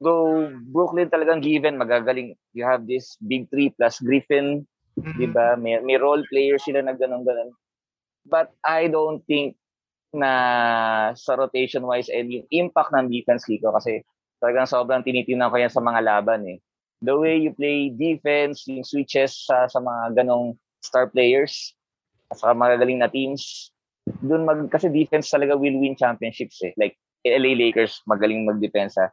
Go, Brooklyn talagang given, magagaling. You have this big three plus Griffin, Mhm. di ba? May, may role players sila na ganun-ganun. But I don't think na sa rotation wise and yung impact ng defense Kiko kasi talagang sobrang tinitingnan ko yan sa mga laban eh. The way you play defense, yung switches sa, sa mga ganong star players, sa mga galing na teams, doon mag kasi defense talaga will win championships eh. Like LA Lakers magaling magdepensa.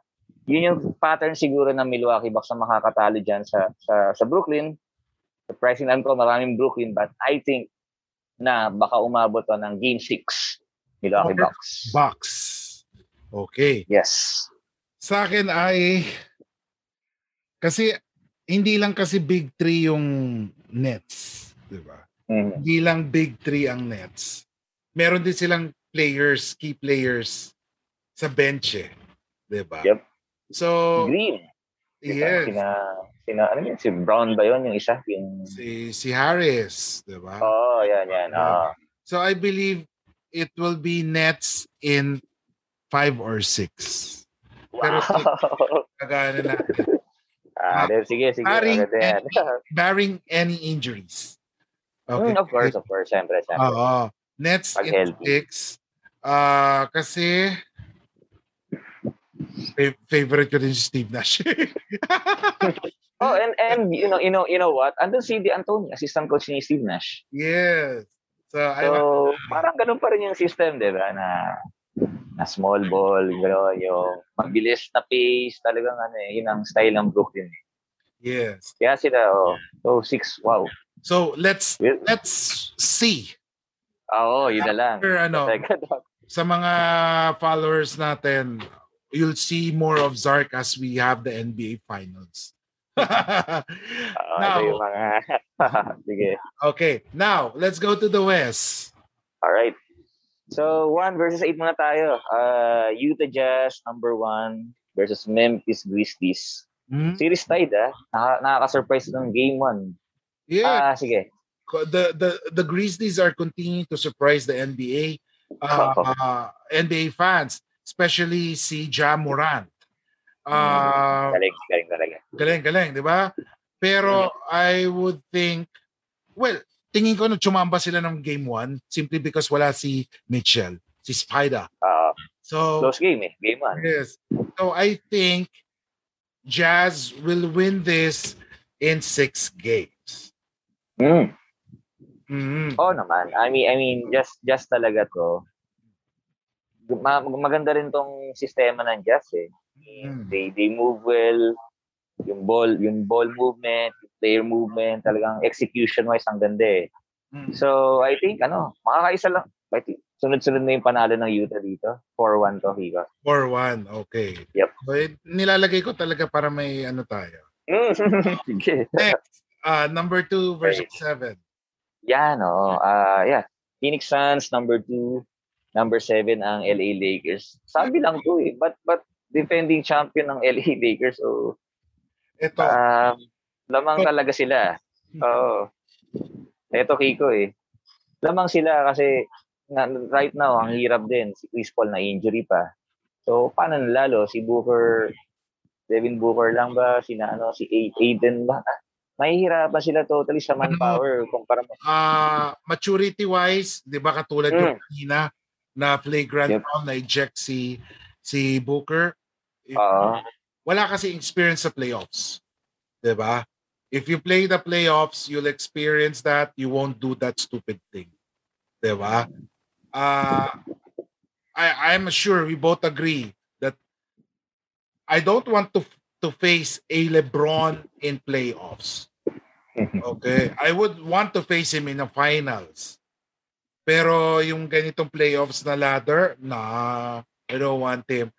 Yun yung pattern siguro ng Milwaukee Bucks na makakatalo diyan sa sa sa Brooklyn. Surprising lang ko maraming Brooklyn but I think na baka umabot to ng game 6 Milwaukee Okay. Bucks. Bucks. Okay. Yes. Sa akin ay kasi hindi lang kasi big three yung Nets, di ba? Mhm. Hindi lang big three ang Nets. Meron din silang players, key players sa bench eh. Di ba? Yep. So, Green. Yes. Sina, sina, ano yun? Si Brown ba yun? Yung isa? Yung... Si, si Harris, di ba? Oh, yan, yan. Ah. So I believe it will be Nets in five or six. Pero wow. Kagana natin. ah, then, sige, sige. Barring yan. Barring any injuries. Okay. Mm, of course, of course. Siyempre, siyempre. Oo. Nets Pag in healthy. six. Ah, kasi favorite ko din si Steve Nash. Oh, and and you know, you know, you know what? Andun si Di Antoni, assistant coach ni Steve Nash. yes. So, I So, parang ganun pa rin yung system, di ba? Na, na small ball, gano'n, yung mabilis na pace, talagang ano eh, yun ang style ng Brooklyn. eh. yes. Kaya sila, oh, so six, wow. So, let's Well, let's see. ah, Oo, yun na lang. Or, ano, sa mga followers natin, you'll see more of Zark as we have the NBA Finals. Oo, ito now, yung mga, sige. okay. Now, let's go to the West. Alright. So, 1 versus 8 muna tayo. Uh, Utah Jazz, number 1 versus Memphis Grizzlies. Hmm? Series tied, ah. Naka, nakaka-surprise ng game 1. Yeah. Ah, sige. the the the Grizzlies are continuing to surprise the NBA uh, uh, NBA fans, especially si Ja Morant. Uh, Galing, galing talaga. galing, galing, di ba? Pero I would think, well, tingin ko na chumamba sila ng game 1 simply because wala si Mitchell, si Spider. Ah, So, close game eh. Game 1. yes. So I think Jazz will win this in six games. Mm. Mhm. Oo naman. I mean, I mean, just just talaga to. Ma- maganda rin tong sistema ng Jazz eh. Mm. They they move well. Yung ball, yung ball movement, player movement, talagang execution wise ang ganda eh. Mm. So, I think ano, makakaisa lang. I think sunod-sunod na yung panalo ng Utah dito. 4-1 to, Higa. 4-1, okay. Yep. So, eh, nilalagay ko talaga para may ano tayo. Mm. Sige. Next, uh, number 2 versus 7. Yan, oo. Ah, yeah. Phoenix Suns, number 2. Number 7 ang LA Lakers. Sabi lang to eh. But, but defending champion ng LA Lakers. So, Ito, um, lamang But- talaga sila. Oo. Ito, Kiko eh. Lamang sila kasi na, right now, ang hirap din. Si Chris Paul na injury pa. So, paano na lalo? Si Booker, Devin Booker lang ba? Si, na, ano, si Aiden ba? Ah, Mahihirapan sila totally sa manpower. Kumpara mo. uh, maturity-wise, di ba katulad Mm. yung kanina na flagrant Yep. foul na eject si si Booker. Oo. Wala kasi experience sa playoffs. Di ba? If you play the playoffs, you'll experience that. You won't do that stupid thing. Di ba? Uh, I, I'm sure we both agree that I don't want to to face a LeBron in playoffs. Okay? I would want to face him in the finals. Pero yung ganitong playoffs na ladder, na I don't want him.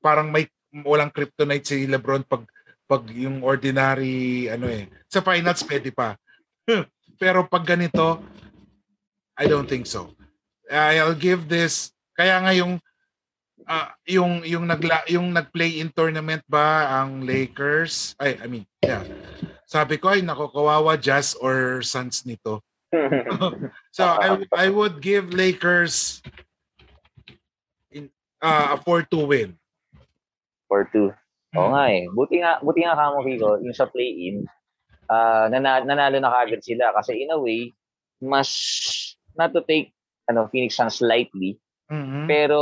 Parang may walang kryptonite si LeBron pag pag yung ordinary ano eh. Sa finals pwede pa. Pero pag ganito, I don't think so. I'll give this kaya nga yung ah, yung yung nagla yung nagplay in tournament ba ang Lakers ay I mean yeah sabi ko ay nako kawawa Jazz or Suns nito so I I would give Lakers in uh, a 4-2 win Or two. Oo nga eh. Buti nga, buti nga kamo Kiko, yung sa play-in, ah nana- nanalo na kagad sila kasi in a way, mas not to take ano Phoenix Suns lightly, Mhm. pero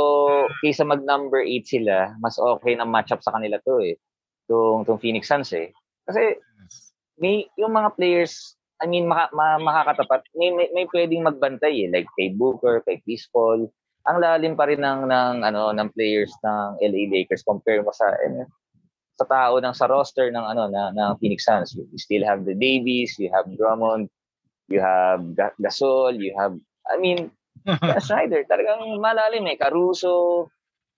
kaysa mag number 8 sila, mas okay na matchup sa kanila to eh. Tung tung Phoenix Suns eh. Kasi may yung mga players, I mean maka, ma, makakatapat, may, may may pwedeng magbantay eh, like kay Booker, kay Chris Paul. Ang lalim pa rin ng ng ano ng players ng LA Lakers compare mo sa eh, sa tao ng sa roster ng ano na ng Phoenix Suns. You still have the Davies, you have Drummond, you have Ga- Gasol, you have I mean Snyder, talagang malalim eh. Caruso,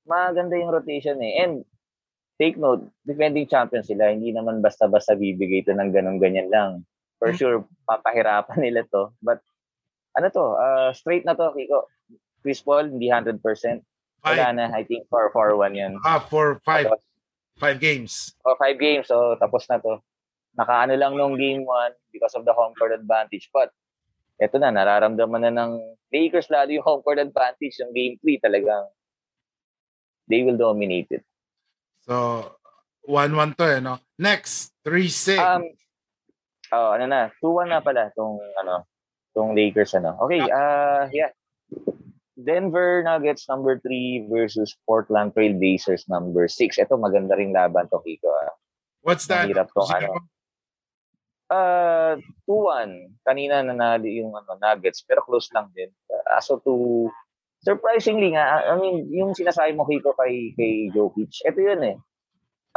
maganda yung rotation eh. And take note, defending champion sila, hindi naman basta-basta bibigay ito ng ganun-ganyan lang. For Hmm. sure, papahirapan nila to. But, ano to, uh, straight na to, Kiko. Chris Paul, hindi 100%. Wala Five, na, I think 4-4-1 yan. ah, for five, Tapos, five games. o five games, so tapos na to. Nakaano lang nung game 1 because of the home court advantage. But, eto na, nararamdaman na ng Lakers lalo yung home court advantage. Yung game 3 talagang they will dominate it. So 1-1 to eh no. Next, 3-6. Um, oh, ano na, 2-1 na pala tong ano, tong Lakers ano. Okay, ah yeah. Denver Nuggets number 3 versus Portland Trail Blazers number 6. Ito maganda ring laban to, Kiko. Ah. What's that? Mahirap tong ano. Uh, 2-1. Kanina nanalo yung ano, Nuggets, pero close lang din. Uh, so, to, surprisingly nga, I mean, yung sinasabi mo, Kiko, kay, kay Jokic, ito yun eh.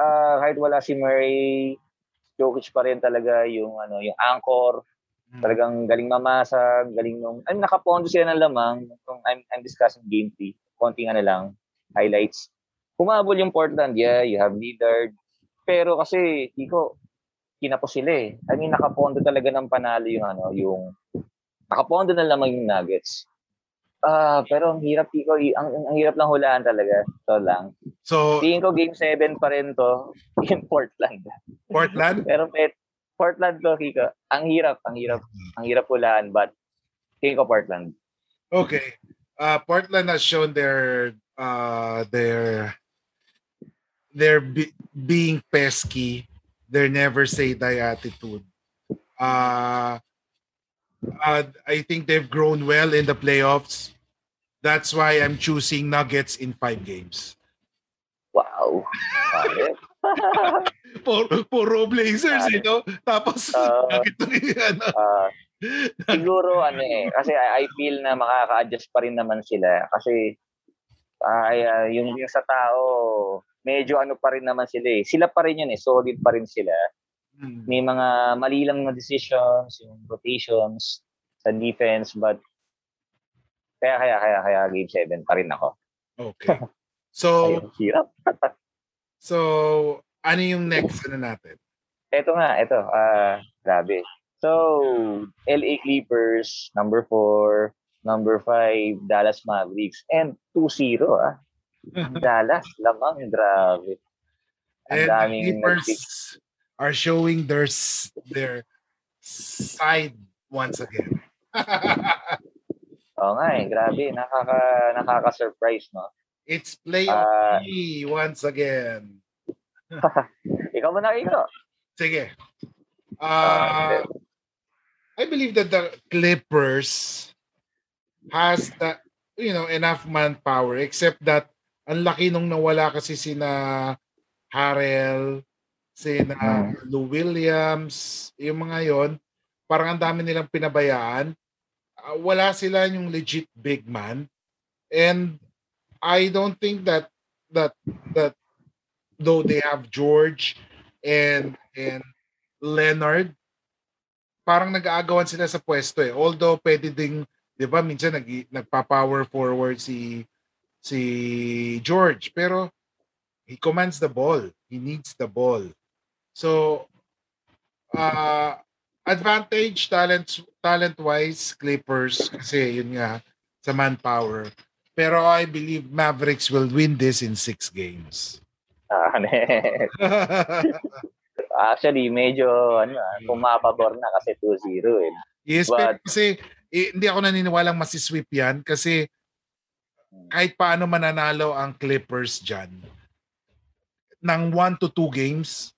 Uh, kahit wala si Murray, Jokic pa rin talaga yung ano yung anchor hmm. talagang galing mamasa galing nung ay nakapondo sila ng lamang kung I'm, I'm discussing game 3 konting ano lang highlights humabol yung Portland yeah you have Lillard pero kasi Kiko kinapos sila eh I mean nakapondo talaga ng panalo yung ano yung nakapondo na lamang yung Nuggets Ah, uh, pero ang hirap Kiko, ang, ang hirap lang hulaan talaga. So lang. So, tingin ko game 7 pa rin to in Portland. Portland? pero pet, Portland to Kiko. Ang hirap, ang hirap, ang hirap hulaan but tingin ko Portland. Okay. Uh, Portland has shown their uh their their be, being pesky, their never say die attitude. Uh uh, I think they've grown well in the playoffs. That's why I'm choosing Nuggets in five games. Wow. for puro Blazers, you know? Tapos, uh, ano. Uh, siguro, ano eh, kasi I, I feel na makaka-adjust pa rin naman sila. Kasi, ay, uh, yung, yung sa tao, medyo ano pa rin naman sila eh. Sila pa rin yun eh, solid pa rin sila. Hmm. May mga mali lang na decisions, yung rotations sa defense, but kaya, kaya, kaya, kaya game 7 pa rin ako. Okay. So, Ayun, hirap. so, ano yung next ano natin? Ito nga, ito. Uh, grabe. So, LA Clippers, number 4, number 5, Dallas Mavericks, and 2-0, ah. Dallas, lamang, grabe. Ang and daming Clippers are showing their their side once again. Oo nga eh, grabe. Nakaka, nakaka-surprise, no? It's playoff uh, once again. ikaw mo na, ikaw. Sige. Uh, I believe that the Clippers has the, you know, enough manpower except that ang laki nung nawala kasi sina Harrell, sina hmm. Lou Williams, yung mga yon parang ang dami nilang pinabayaan. Uh, wala sila yung legit big man. And I don't think that that that though they have George and and Leonard parang nag-aagawan sila sa pwesto eh. Although pwede ding 'di ba minsan nag nagpa-power forward si si George pero he commands the ball. He needs the ball. So uh advantage talent talent wise Clippers kasi yun nga sa manpower. Pero I believe Mavericks will win this in six games. Ah, Actually, medyo ano, ah, pumapabor na kasi 2-0 eh. Yes, But, pero kasi eh, hindi ako naniniwalang masisweep yan kasi kahit paano mananalo ang Clippers dyan ng 1 to 2 games.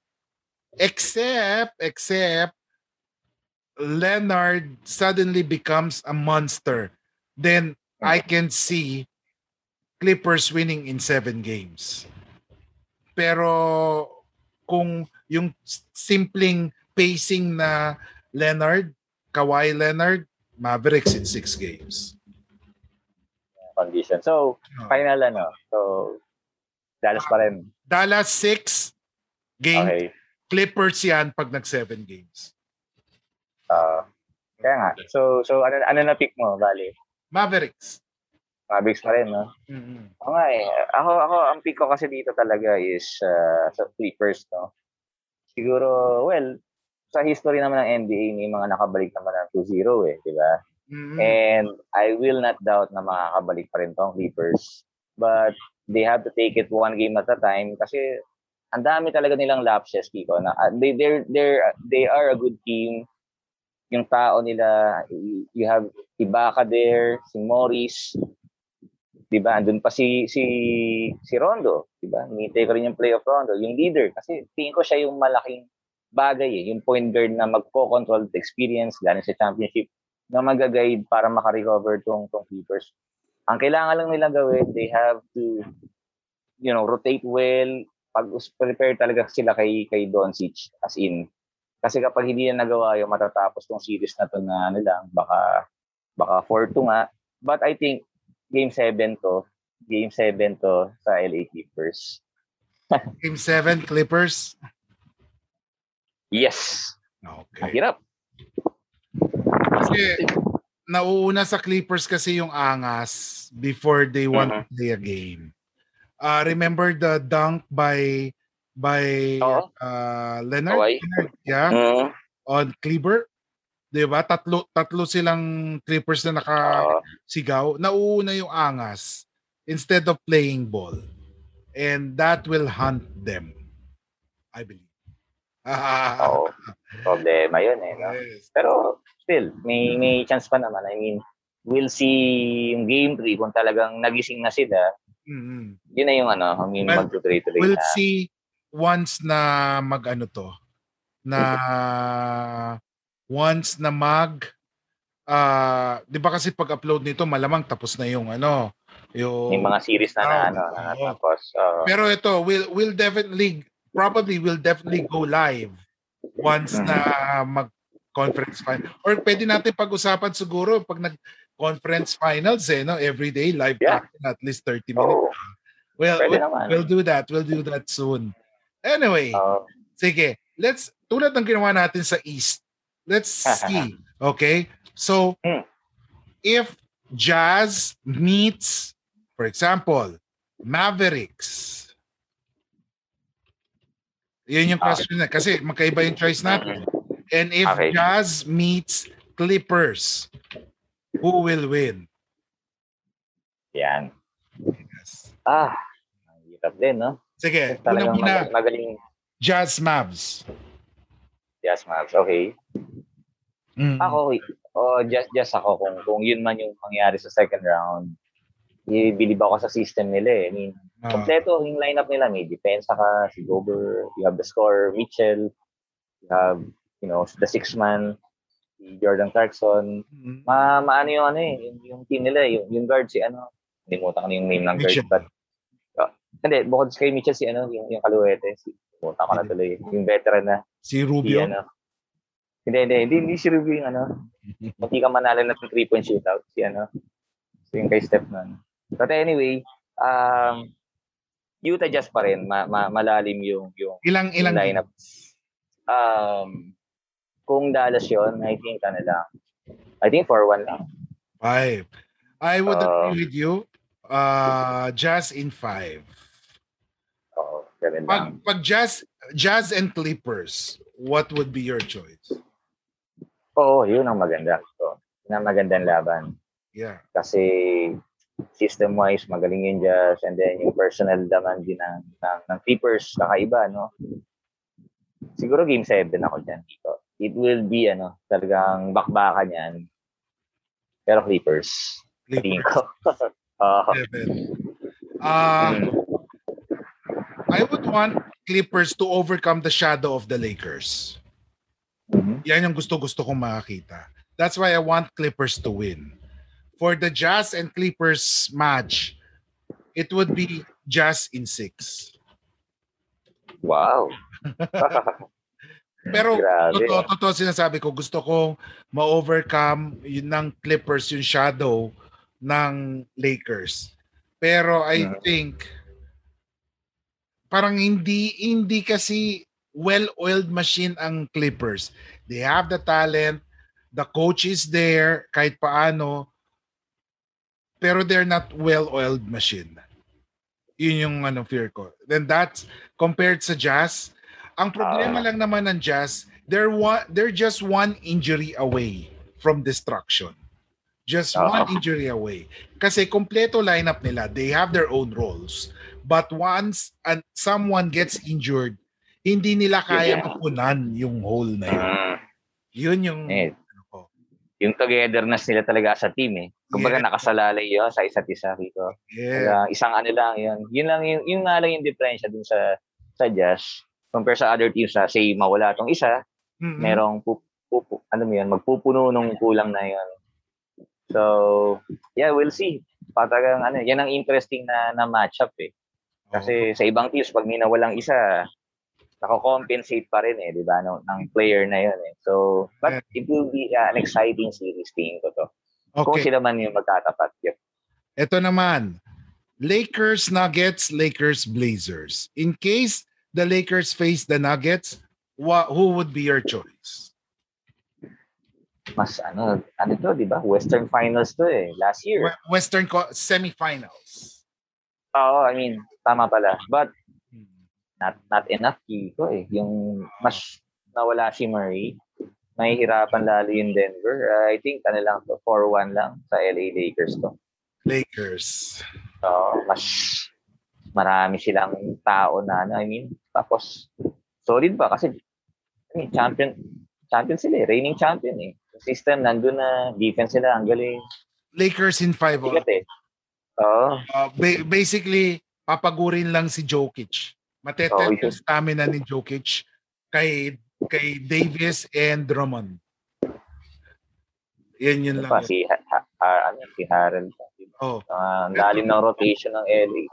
Except except Leonard suddenly becomes a monster, then I can see Clippers winning in seven games. Pero kung yung simpleng pacing na Leonard, Kawhi Leonard, Mavericks in six games. Condition. So, final ano? So, Dallas pa rin. Dallas 6 game. Okay. Clippers yan pag nag 7 games. Uh, kaya nga. So, so ano, ano na pick mo, Bali? Mavericks. Mavericks pa rin, no? Mm-hmm. Oo nga eh. Ako, ako, ang pick ko kasi dito talaga is uh, sa Clippers, no? Siguro, well, sa history naman ng NBA, may mga nakabalik naman ng 2-0 eh, di ba? Mm-hmm. And I will not doubt na makakabalik pa rin tong Clippers. But they have to take it one game at a time kasi ang dami talaga nilang lapses, Kiko. Na, uh, they, they're, they're, they are a good team yung tao nila, you have Ibaka there, si Morris, 'di ba? Andun pa si si si Rondo, 'di ba? Hinihintay ko rin yung play of Rondo, yung leader kasi tingin ko siya yung malaking bagay eh, yung point guard na magko-control the experience galing sa championship na mag-guide para maka-recover tong tong Clippers. Ang kailangan lang nila gawin, they have to, you know, rotate well, pag prepare talaga sila kay kay Doncic as in kasi kapag hindi na nagawa yung matatapos tong series na to na ano lang baka baka 4-2 nga but I think game 7 to game 7 to sa LA Clippers Game 7 Clippers. yes ang Okay. hirap Kasi nauuna sa Clippers kasi yung angas before they want to Mhm. play a game. Uh, remember the dunk by by uh, Leonard? Kawhi. Leonard, yeah, mm. on Kleber. 'Di ba? Tatlo tatlo silang Clippers na nakasigaw. Nauuna yung angas instead of playing ball. And that will hunt them. I believe. Oo. problema yun eh no? Yes. pero still may may chance pa naman I mean we'll see yung game 3 kung talagang nagising na sila Mhm. yun na yung ano I mean Well, magtutuloy-tuloy we'll na see once na mag ano to na once na mag ah 'di ba kasi pag-upload nito malamang tapos na yung ano yung may mga series na na Oh, ano na oo. natapos Oo. pero ito will will definitely probably will definitely go live once Mhm. na mag conference final or pwede natin pag-usapan siguro pag nag conference finals eh no every day live Yeah. at least 30 minutes Oo. well we'll, we'll do that we'll do that soon anyway Oo. Sige, let's tulad ng ginawa natin sa East. Let's see. Okay? So, Hmm. if Jazz meets, for example, Mavericks. Yun yung Okay. question na. Kasi magkaiba yung choice natin. And if Okay. Jazz meets Clippers, who will win? yan Yes. ah hirap din no Sige, una talagang muna, mag- magaling Jazz Mavs. Jazz Mavs okay Mm. Ako, oh, just just ako kung kung yun man yung mangyari sa second round. I-believe ako sa system nila eh. I mean, Ah. kompleto yung lineup nila. May defense ka, si Gober, you have the scorer, Mitchell, you have, you know, the six man, si Jordan Clarkson. Mm. Ma, maano yung ano eh, yung, yung team nila, yung, yung guard si ano, limutan ko yung name ng guard. Mitchell. But, hindi, bukod kay Mitchell, si ano, yung, yung kaluwete, si, limutan ko na tuloy, yung veteran na, Si si Rubio. ano, hindi, hindi, hindi, hindi si Rubio yung ano, Munti ka manalo ng three-point shootout. Si ano, si yung kay Steph nun. But anyway, um, Utah Jazz pa rin. Ma, ma, malalim yung, yung, Ilang ilang yung lineup. Um, kung Dallas yon I think ano lang. I think 4-1 lang. Five. I would Uh, agree with you. Uh, Jazz in five. Oo, ganun lang. Pag, pag Jazz, Jazz and Clippers, what would be your choice? Oo, yun ang maganda. So, yun ang magandang laban. Yeah. Kasi system-wise, magaling yung Jazz and then yung personal naman din ng, ng, ng Clippers, kakaiba, no? Siguro game 7 ako dyan dito. It will be, ano, talagang bakbakan yan. Pero Clippers, tingin Clippers. ko. Oo. Seven. Uh, Mm. I would want Clippers to overcome the shadow of the Lakers. Mhm. Yan yung gusto-gusto kong makakita. That's why I want Clippers to win. For the Jazz and Clippers match, it would be Jazz in six. Wow. Pero totoo, totoo sinasabi ko, gusto kong ma-overcome yun ng Clippers yung shadow ng Lakers. Pero I Mm. think parang hindi hindi kasi well-oiled machine ang Clippers. They have the talent, the coach is there kahit paano, pero they're not well-oiled machine. Yun yung ano fear ko. Then that's compared sa Jazz, ang problema Ah. lang naman ng Jazz, they're one they're just one injury away from destruction. Just Ah. one injury away. Kasi kompleto lineup nila, they have their own roles. But once and someone gets injured, hindi nila kaya Yeah. mapunan yung hole na yun. Mm. Yun yung Eh, ano ko. yung togetherness nila talaga sa team eh. Kumbaga Yeah. nakasalalay yun sa isa't isa dito. Yeah. Kaya isang ano lang yun. Yun lang yung, yun nga lang yung diferensya dun sa sa Jazz compare sa other teams na say mawala tong isa, Mm-mm. merong pup, pup, ano mo yun, magpupuno nung kulang na yun. So, yeah, we'll see. patagang ano, yan ang interesting na, na matchup eh. Kasi sa ibang teams, pag may nawalang isa, nako-compensate pa rin eh, di ba, ng, ng player na yun eh. So, but it will be uh, an exciting series tingin ko to. Kung Okay. sila man yung magtatapat. Yep. Ito naman. Lakers Nuggets, Lakers Blazers. In case the Lakers face the Nuggets, wha- who would be your choice? Mas ano, ano to, di ba? Western Finals to eh, last year. We- Western co- semifinals. Oo, I mean, tama pala. But not not enough Kiko eh. Yung mas nawala si Murray, mahihirapan lalo yung Denver. Uh, I think ano lang to, 4-1 lang sa LA Lakers to. Lakers. So, mas marami silang tao na ano, I mean, tapos solid pa kasi I mean, champion champion sila eh, reigning champion eh. System nandun na, defense sila, ang galing. Lakers in five. oh. Sikat eh. Oo. Uh, ba- basically, papagurin lang si Jokic. Matetet Oh, yung yun. stamina ni Jokic kay kay Davis and Drummond. Yan yun lang. pa, si, ha, ha, ano, si. Diba? Oh. Uh, ang lalim ng rotation ng LA.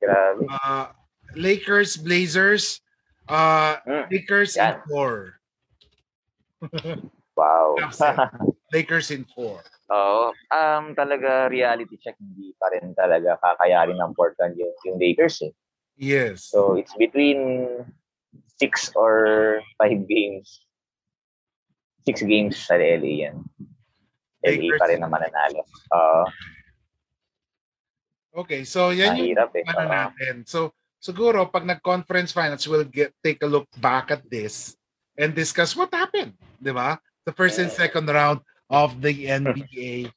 Grabe. Uh, Lakers, Blazers, uh, Mm. Lakers in Yan. four. Wow. Lakers in four. Oo. Um, talaga reality check, hindi pa rin talaga kakayarin ng Portland yung, yung Lakers eh. Yes. So, it's between six or five games. Six games sa LA yan. LA Lakers. pa rin ang mananalo. Oo. Okay, so yan yung mahirap eh. ano natin. So siguro pag nag-conference finals, we'll get take a look back at this and discuss what happened, 'di ba? The first and second round of the NBA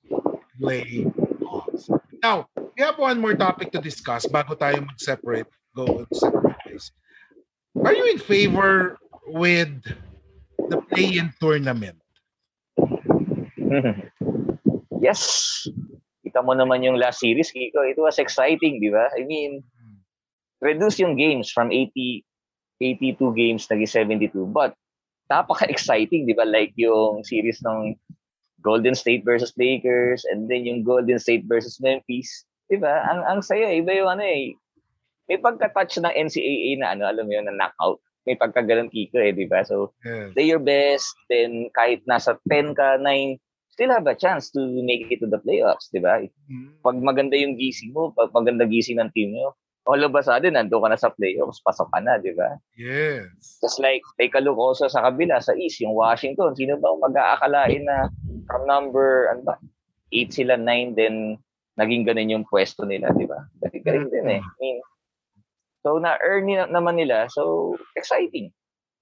playoffs. Now, we have one more topic to discuss bago tayo mag-separate, go to separate ways. Are you in favor with the play-in tournament? yes. Kita mo naman yung last series, Kiko. It was exciting, di ba? I mean, reduce yung games from 80, 82 games naging 72. But, napaka-exciting, di ba? Like yung series ng Golden State versus Lakers and then yung Golden State versus Memphis. Di ba? Ang, ang saya, iba yung ano eh. May pagka-touch ng NCAA na ano, alam mo yun, na knockout. May pagka-ganun, Kiko eh, di ba? So, Yes. play your best, then kahit nasa 10 ka, 9, still have a chance to make it to the playoffs, di ba? Mm. Pag maganda yung gising mo, pag maganda gising ng team mo, all of a sudden, nandun ka na sa playoffs, pasok ka na, di ba? Yes. Just like, take a look also sa kabila, sa East, yung Washington, sino ba ang mag-aakalain na from number, ano ba, 8 sila, 9, then naging ganun yung pwesto nila, di ba? Galing din eh. I mean, so na-earn nila, naman nila, so exciting.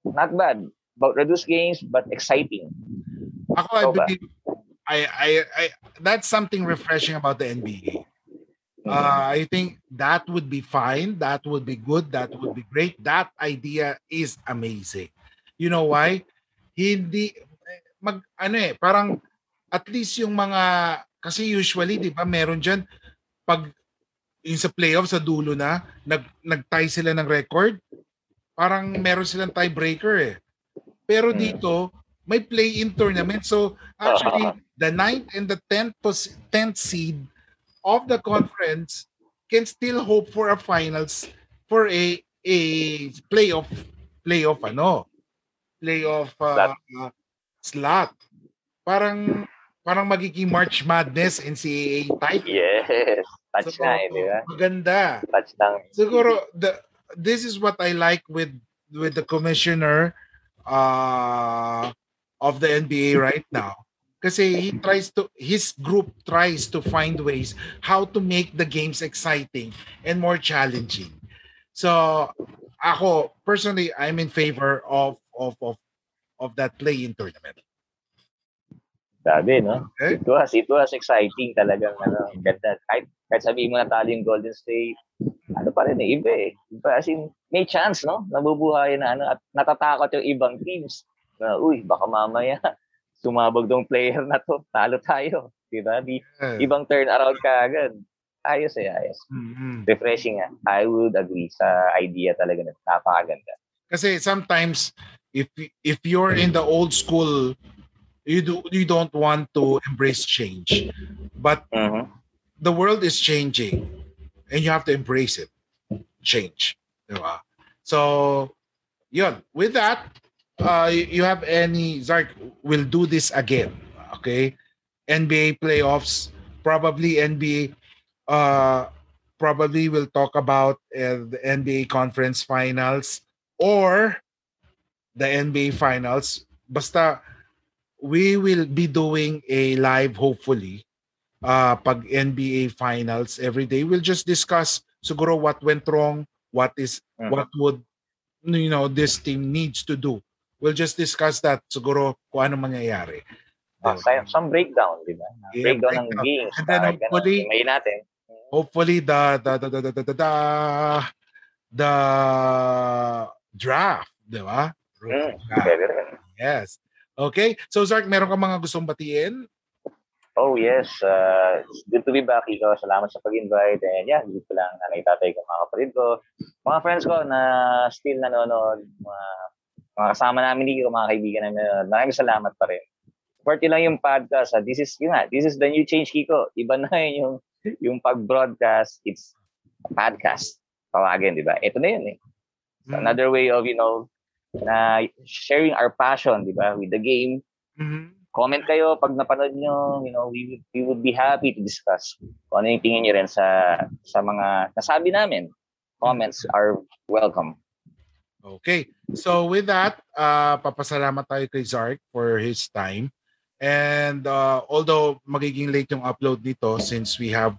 Not bad. About reduced games, but exciting. Ako, I Ikaw ba? believe, I, I, I, that's something refreshing about the NBA. Mm-hmm. Uh, I think that would be fine. That would be good. That would be great. That idea is amazing. You know why? Hindi, mag, ano eh, parang at least yung mga, kasi usually, di ba, meron dyan, pag yung sa playoff sa dulo na, nag, nag-tie sila ng record, parang meron silang tiebreaker eh. Pero Mm. dito, may play-in tournament. So, actually, the ninth and the 10th, pos- 10th seed of the conference can still hope for a finals for a a playoff playoff ano? Playoff uh, uh, slot. Parang parang magiging March Madness NCAA type. Yes. Touch So, na eh, di ba? maganda. Touch ng siguro the this is what I like with with the commissioner uh of the NBA right now kasi he tries to his group tries to find ways how to make the games exciting and more challenging so ako personally I'm in favor of of of of that play-in tournament Sabi, no? Okay. It was, it was exciting talagang, ano, ganda. Kahit, kahit sabihin mo na talo yung Golden State, ano pa rin eh, iba eh. Iba, as in, may chance, no? Nabubuhay na, ano, at natatakot yung ibang teams. Na, uy, baka mamaya, sumabog tong player na to, talo tayo. Diba? Di, Yeah. ibang turn around ka agad. Ayos eh, ayos. Mhm. Refreshing ah. I would agree sa idea talaga na napakaganda. kasi sometimes if if you're in the old school you do you don't want to embrace change but Mhm. the world is changing and you have to embrace it. Change. Diba? So, yun. With that, uh, you have any, Zark, will do this again. Okay? NBA playoffs, probably NBA, uh, probably will talk about uh, the NBA conference finals or the NBA finals. Basta, we will be doing a live, hopefully, uh, pag NBA finals every day. We'll just discuss siguro what went wrong, what is, Mhm. what would, you know, this team needs to do. We'll just discuss that siguro kung ano mangyayari. Ah, some, some breakdown, di ba? Yeah, breakdown ng breakdown. games. And then Ah, hopefully- May natin. hopefully the the the the the, the, the, the, the draft, di ba? Mm, rin. Yes. Okay. So Zark, meron ka mga gustong batiin? Oh, yes. Uh, it's good to be back, Iko. Salamat sa pag-invite. And yeah, hindi ko lang nanay tatay ko, mga kapatid ko. Mga friends ko na still nanonood, mga, mga kasama namin dito, mga kaibigan namin. Maraming salamat pa rin. Party lang yung podcast. ah. This is, yun nga, this is the new change, Kiko. Iba na yun yung, yung pag-broadcast. It's a podcast. Tawagin, di ba? Ito na yun eh. It's Mm. another way of, you know, na sharing our passion, di ba, with the game. Mhm. Comment kayo pag napanood nyo, you know, we would, we would be happy to discuss kung ano yung tingin nyo rin sa, sa mga nasabi namin. Comments are welcome. Okay. So with that, uh, papasalamat tayo kay Zark for his time. And uh, although magiging late yung upload nito since we have,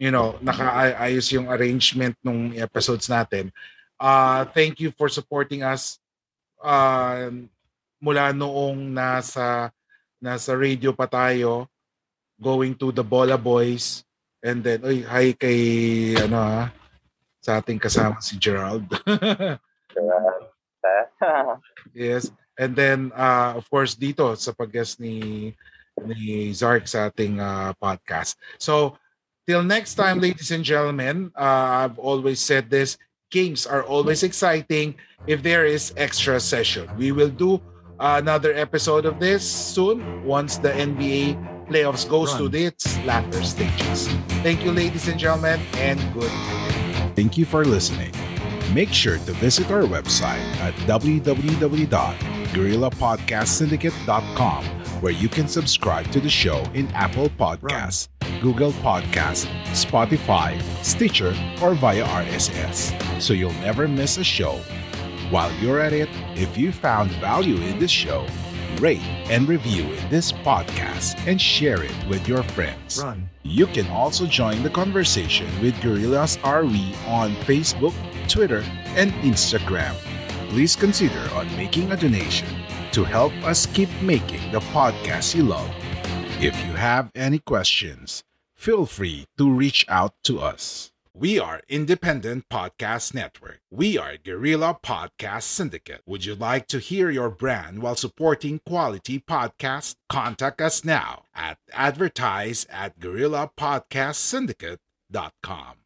you know, nakaayos yung arrangement ng episodes natin. Uh, thank you for supporting us uh, mula noong nasa nasa radio pa tayo going to the Bola Boys and then oy hi kay ano ha sa ating kasama si Gerald. Uh, Yes. And then uh of course dito sa pag-guest ni ni Zark sa ating uh, podcast. So till next time ladies and gentlemen, uh, I've always said this, games are always exciting if there is extra session. We will do another episode of this soon once the NBA playoffs goes to its latter stages. Thank you ladies and gentlemen and good evening. Thank you for listening. Make sure to visit our website at www.gorillapodcastsyndicate.com where you can subscribe to the show in Apple Podcasts, Google Podcasts, Spotify, Stitcher, or via RSS so you'll never miss a show. While you're at it, if you found value in this show, rate and review this podcast and share it with your friends. You can also join the conversation with Gorillas RE on Facebook, Twitter, and Instagram. Please consider on making a donation to help us keep making the podcast you love. If you have any questions, feel free to reach out to us. We are Independent Podcast Network. We are Guerrilla Podcast Syndicate. Would you like to hear your brand while supporting quality podcasts? Contact us now at advertise at gorillapodcastsyndicate.com.